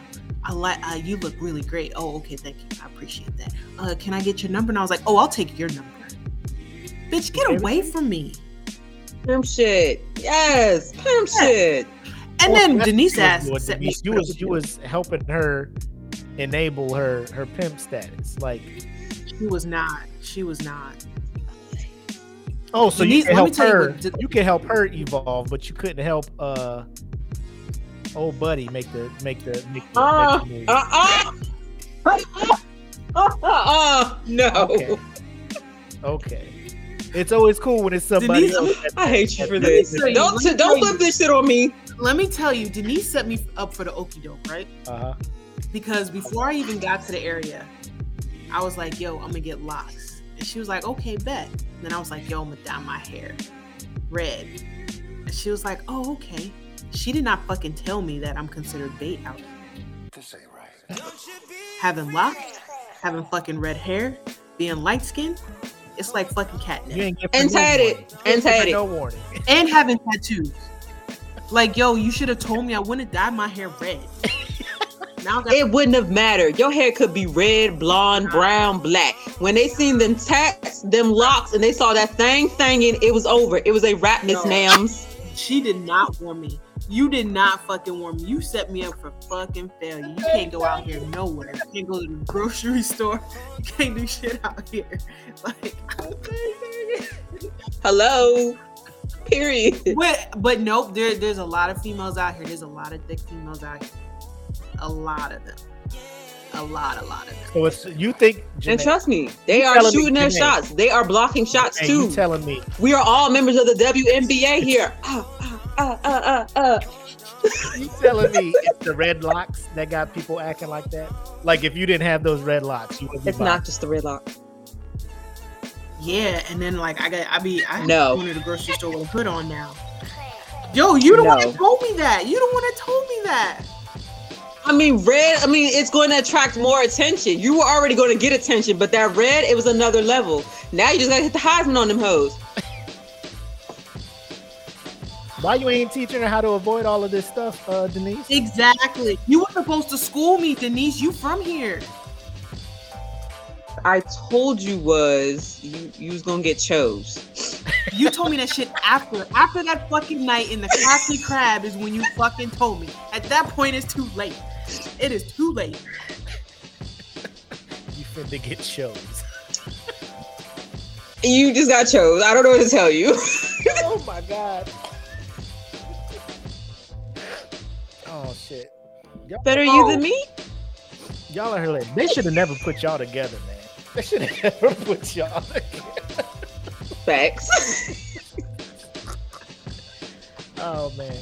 I like uh, you look really great. Oh, okay, thank you. I appreciate that. Uh, can I get your number? And I was like, oh, I'll take your number. Bitch, get away from me. Pimp shit. Yes, pimp shit. And Well, then Denise what you asked, was set you was you was helping her enable her her pimp status. Like, She was not. She was not. oh, so Denise, you can help tell you her. what- you can help her evolve, but you couldn't help uh old buddy make the make the make the, Uh, make the move. uh, uh. uh, uh, no. Okay. Okay. It's always cool when it's somebody Denise, else. I hate you for this. that- Let me Don't tell don't flip this shit on me. Let me tell you, Denise set me up for the okie doke, right? Uh-huh. Because before I even got to the area, I was like, yo, I'm gonna get locks. And she was like, okay, bet. And then I was like, yo, I'm gonna dye my hair red. And she was like, oh, okay. She did not fucking tell me that I'm considered bait out here. This ain't right. having locks, having fucking red hair, being light skinned, it's like fucking You catnip. ain't give And her no tatted. And ain't give tatted. No warning. And having tattoos. Like, yo, you should have told me I wouldn't dye my hair red. now I got It wouldn't have mattered. Your hair could be red, blonde, brown, black. When they seen them tats, them locks, and they saw that thing thanging, it was over. It was a rap, Miss No. Nams. she did not warn me. You did not fucking warn me. You set me up for fucking failure. You can't go out here nowhere. You can't go to the grocery [laughs] store. You can't do shit out here. [laughs] Like, Hello. Period. but but nope. There there's a lot of females out here. There's a lot of thick females out here. A lot of them. A lot, a lot of them. So it's you think And trust me, they are telling me shooting their Janae- shots. They are blocking shots and too. you telling me we are all members of the WNBA here. [laughs] ah, ah, ah. you telling me it's the red locks that got people acting like that? Like if you didn't have those red locks, you would be It's not just the red lock. Yeah, and then like I got I be I No. going to the grocery store with a hood on now. Yo, you the one No. that told me that. You the one that told me that. I mean, red. I mean, it's going to attract more attention. You were already going to get attention, but that red, it was another level. Now you just got to hit the Heisman on them hoes. Why you ain't teaching her how to avoid all of this stuff, uh, Denise? Exactly. You were supposed to school me, Denise. You from here. I told you was you you was gonna get chose. [laughs] You told me that shit after after that fucking night in the Crafty Crab is when you fucking told me. At that point, it's too late. It is too late. [laughs] You finna get chose. You just got chose. I don't know what to tell you. [laughs] oh my god. Oh shit. Y'all, Better you than me. y'all are hilarious. They should have never put y'all together, man. They should have [laughs] never put y'all together. Facts. [laughs] Oh man.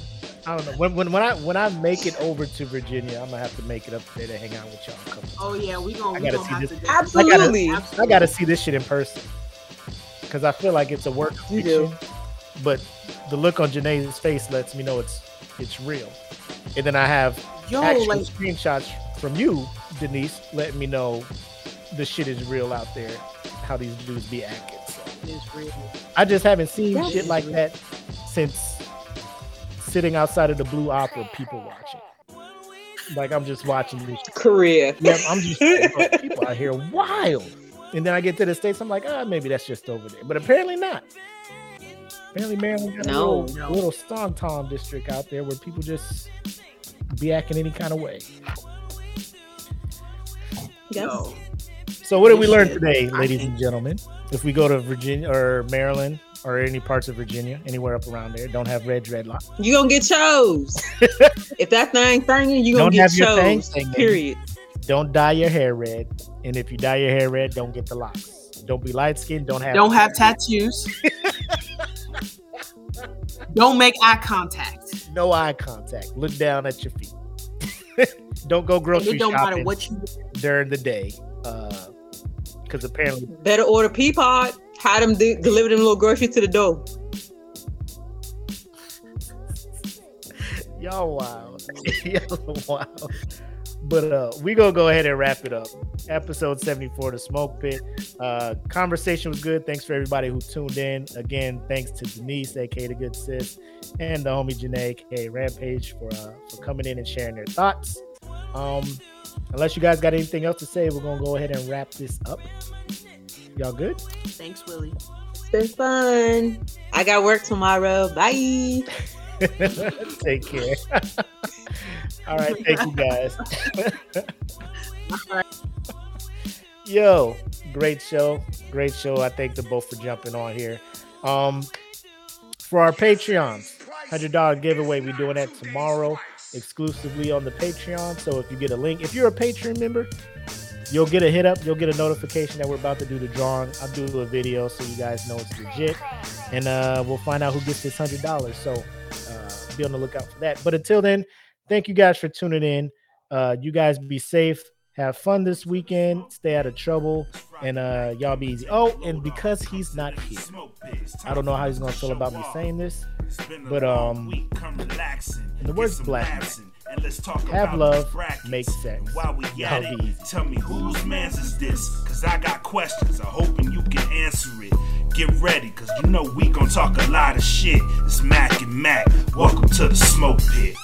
I don't know. When, when when I when I make it over to Virginia, I'm gonna have to make it up there to hang out with y'all a couple. Oh yeah, we gonna I gotta gonna see have this. to do Absolutely. I gotta see this shit in person because I feel like it's a work You do. but the look on Janae's face lets me know it's it's real. And then I have Yo, actual like screenshots from you, Denise, letting me know the shit is real out there. How these dudes be acting. So. I just haven't seen That's shit like real. that since sitting outside of the Blue Opera, people watching. Like I'm just watching this. Korea. Yeah, I'm just like, people out here wild. And then I get to the states, I'm like, ah, maybe that's just over there, but apparently not. Apparently, Maryland got No. a little, No. little Songtan district out there where people just be acting any kind of way. Yes. Yo, So, what did we learn today, ladies and gentlemen? If we go to Virginia or Maryland or any parts of Virginia, anywhere up around there, don't have red dreadlocks. You're gonna get chose. [laughs] if that thing thinging, you're gonna get have your thing chose. Period. Don't dye your hair red, and if you dye your hair red, don't get the locks. Don't be light skinned. Don't have don't have tattoos. [laughs] Don't make eye contact. No eye contact. Look down at your feet. [laughs] Don't go And grocery it don't matter shopping what you during the day. Uh, because apparently, Better order Peapod. Had them de- deliver them little groceries to the door. [laughs] y'all wild. [laughs] y'all wild. But uh, we gonna go ahead and wrap it up. Episode 74, the smoke pit. Uh, conversation was good. Thanks for everybody who tuned in. Again, thanks to Denise, aka the good sis, and the homie Janae, aka Rampage, for uh, for coming in and sharing their thoughts. Um, unless you guys got anything else to say, we're gonna go ahead and wrap this up. Y'all good? Thanks, Willie. It's been fun. I got work tomorrow. Bye. [laughs] Take care. [laughs] All right, thank you guys. Right. [laughs] Yo, great show. Great show. I thank them both for jumping on here. Um for our Patreons, $100 giveaway. We're doing that tomorrow exclusively on the Patreon. So if you get a link, if you're a Patreon member, you'll get a hit up, you'll get a notification that we're about to do the drawing. I'll do a video so you guys know it's legit. And uh we'll find out who gets this hundred dollars. So uh be on the lookout for that. But until then, thank you guys for tuning in. Uh you guys be safe. Have fun this weekend. Stay out of trouble, and uh, y'all be easy. Oh, and because he's not here, I don't know how he's gonna feel about me saying this, but um, in the words Black and let's talk have about love, brackets. make sex. While we at it, easy. tell me whose man's is this? Cause I got questions. I'm hoping you can answer it. Get ready, cause you know we gon' talk a lot of shit. It's Mac and Mac. Welcome to the smoke pit.